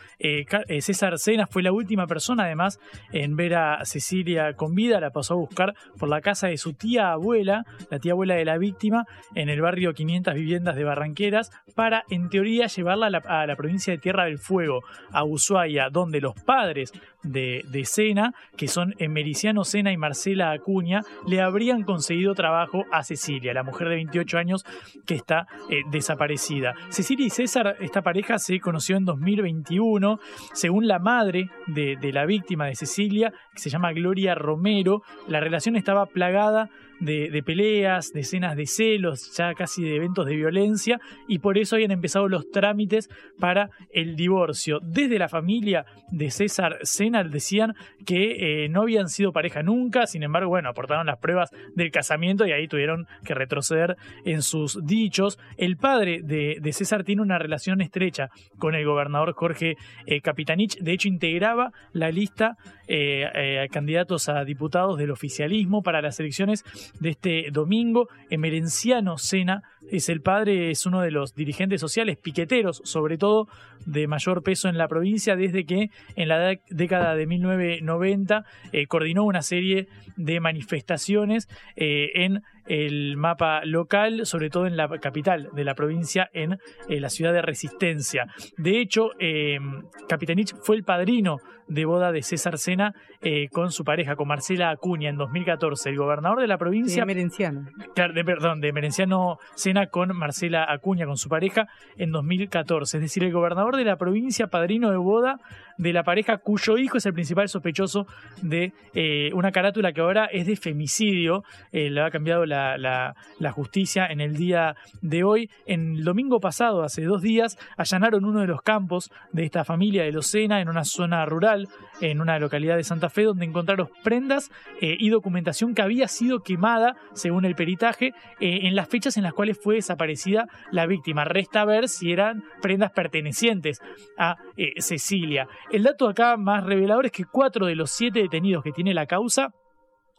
César Sena fue la última persona, además, en ver a Cecilia con vida. La pasó a buscar por la casa de su tía abuela, la tía abuela de la víctima, en el barrio 500 Viviendas de Barranqueras, para, en teoría, llevarla a la, provincia de Tierra del Fuego, a Ushuaia, donde los padres de, de Sena, que son Emericiano Sena y Marcela Acuña, le habrían conseguido trabajo a Cecilia, la mujer de 28 años que está eh, desaparecida. Cecilia y César, esta pareja se conoció en 2021, según la madre de, de la víctima de Cecilia, que se llama Gloria Romero, la relación estaba plagada de, peleas, de escenas de celos, ya casi de eventos de violencia, y por eso habían empezado los trámites para el divorcio. Desde la familia de César Sena decían que eh, no habían sido pareja nunca, sin embargo, bueno, aportaron las pruebas del casamiento y ahí tuvieron que retroceder en sus dichos. El padre de, César tiene una relación estrecha con el gobernador Jorge eh, Capitanich, de hecho integraba la lista eh, candidatos a diputados del oficialismo para las elecciones de este domingo. Emerenciano Sena es el padre, es uno de los dirigentes sociales piqueteros, sobre todo de mayor peso en la provincia, desde que en la década de 1990 eh, coordinó una serie de manifestaciones eh, en el mapa local, sobre todo en la capital de la provincia, en eh, la ciudad de Resistencia. De hecho, eh, Capitanich fue el padrino de boda de César Sena eh, con su pareja, con Marcela Acuña, en 2014. El gobernador de la provincia. De Merenciano. Perdón, de Merenciano Sena con Marcela Acuña, con su pareja, en 2014. Es decir, el gobernador de la provincia, padrino de boda de la pareja cuyo hijo es el principal sospechoso de eh, una carátula que ahora es de femicidio. Eh, le ha cambiado la, la, justicia en el día de hoy. En el domingo pasado, hace dos días, allanaron uno de los campos de esta familia de Locena en una zona rural, en una localidad de Santa Fe, donde encontraron prendas eh, y documentación que había sido quemada, según el peritaje, en las fechas en las cuales fue desaparecida la víctima. Resta ver si eran prendas pertenecientes a Cecilia. El dato acá más revelador es que cuatro de los siete detenidos que tiene la causa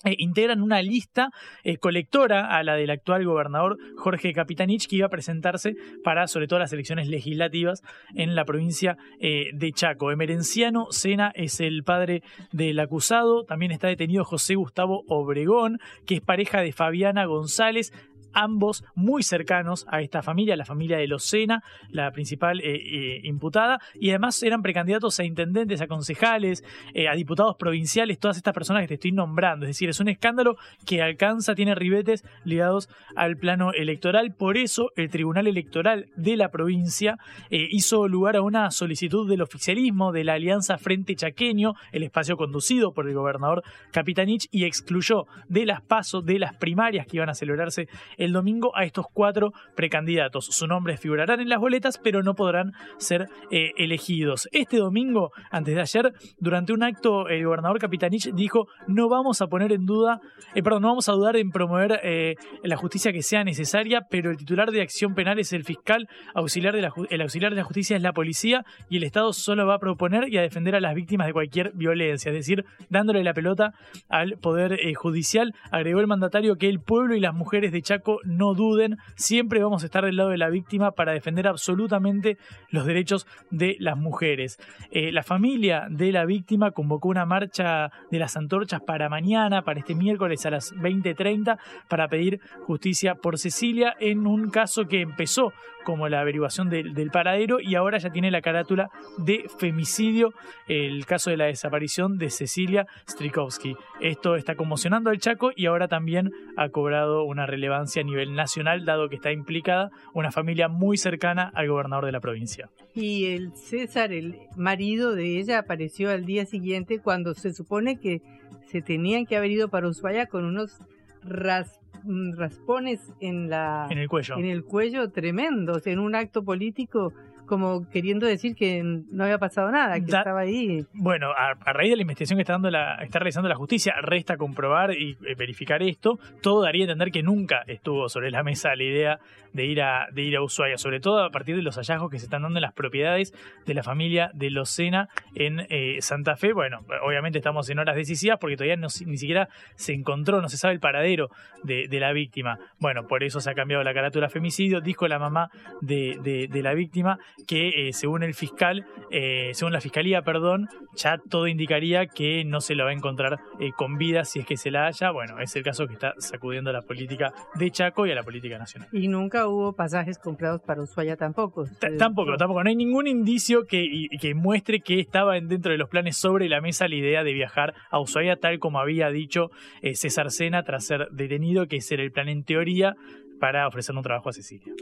eh, integran una lista eh, colectora a la del actual gobernador Jorge Capitanich, que iba a presentarse para, sobre todo, las elecciones legislativas en la provincia eh, de Chaco. Emerenciano Sena es el padre del acusado. También está detenido José Gustavo Obregón, que es pareja de Fabiana González, ambos muy cercanos a esta familia, la familia de Locena, la principal eh, eh, imputada, y además eran precandidatos a intendentes, a concejales, eh, a diputados provinciales, todas estas personas que te estoy nombrando. Es decir, es un escándalo que alcanza, tiene ribetes ligados al plano electoral. Por eso el Tribunal Electoral de la provincia hizo lugar a una solicitud del oficialismo de la Alianza Frente Chaqueño, el espacio conducido por el gobernador Capitanich, y excluyó de las pasos, de las primarias que iban a celebrarse el domingo a estos cuatro precandidatos. Sus nombres figurarán en las boletas, pero no podrán ser eh, elegidos. Este domingo, antes de ayer, durante un acto, el gobernador Capitanich dijo: No vamos a poner en duda, eh, perdón, no vamos a dudar en promover eh, la justicia que sea necesaria, pero el titular de acción penal es el fiscal, el auxiliar de la justicia es la policía y el Estado solo va a proponer y a defender a las víctimas de cualquier violencia, es decir, dándole la pelota al Poder Judicial. Agregó el mandatario que el pueblo y las mujeres de Chaco No duden, siempre vamos a estar del lado de la víctima para defender absolutamente los derechos de las mujeres. Eh, la familia de la víctima convocó una marcha de las antorchas para mañana, para este miércoles a las 20.30, para pedir justicia por Cecilia en un caso que empezó como la averiguación del paradero y ahora ya tiene la carátula de femicidio, el caso de la desaparición de Cecilia Strikowski. Esto está conmocionando al Chaco y ahora también ha cobrado una relevancia a nivel nacional, dado que está implicada una familia muy cercana al gobernador de la provincia. Y el César, el marido de ella, apareció al día siguiente cuando se supone que se tenían que haber ido para Ushuaia con unos ras Mm, raspones en la en el cuello en el cuello tremendos en un acto político como queriendo decir que no había pasado nada, que estaba ahí. Bueno, a, raíz de la investigación que está dando la, está realizando la justicia, resta comprobar y eh, verificar esto. Todo daría a entender que nunca estuvo sobre la mesa la idea de ir a, de ir a Ushuaia, sobre todo a partir de los hallazgos que se están dando en las propiedades de la familia de Locena en eh, Santa Fe. Bueno, obviamente estamos en horas decisivas porque todavía no, ni siquiera se encontró, no se sabe el paradero de, la víctima. Bueno, por eso se ha cambiado la carátula femicidio, dijo la mamá de, de la víctima que eh, según el fiscal, eh, según la fiscalía, perdón, ya todo indicaría que no se la va a encontrar eh, con vida si es que se la haya. Bueno, es el caso que está sacudiendo a la política de Chaco y a la política nacional. Y nunca hubo pasajes comprados para Ushuaia tampoco. tampoco, tampoco. No hay ningún indicio que, que muestre que estaba dentro de los planes sobre la mesa la idea de viajar a Ushuaia, tal como había dicho César Sena tras ser detenido, que ese era el plan en teoría para ofrecer un trabajo a Cecilia.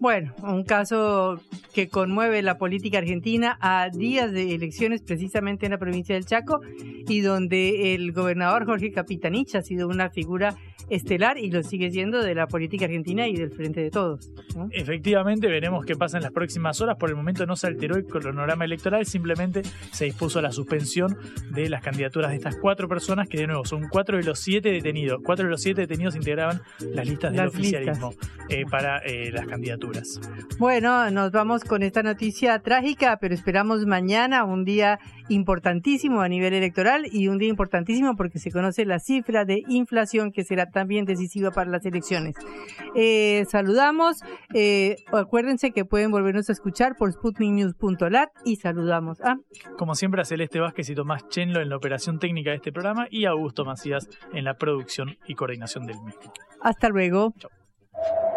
Bueno, un caso que conmueve la política argentina a días de elecciones precisamente en la provincia del Chaco y donde el gobernador Jorge Capitanich ha sido una figura estelar y lo sigue siendo de la política argentina y del frente de todos. Efectivamente, veremos qué pasa en las próximas horas. Por el momento no se alteró el cronograma electoral, simplemente se dispuso la suspensión de las candidaturas de estas cuatro personas, que de nuevo son cuatro de los siete detenidos. Cuatro de los siete detenidos integraban las listas del oficialismo eh, para eh, las candidaturas. Bueno, nos vamos con esta noticia trágica, pero esperamos mañana un día importantísimo a nivel electoral y un día importantísimo porque se conoce la cifra de inflación que será también decisiva para las elecciones. Eh, saludamos, eh, acuérdense que pueden volvernos a escuchar por sputniknews.lat y saludamos a... Como siempre a Celeste Vázquez y Tomás Chenlo en la operación técnica de este programa y a Augusto Macías en la producción y coordinación del mismo. Hasta luego.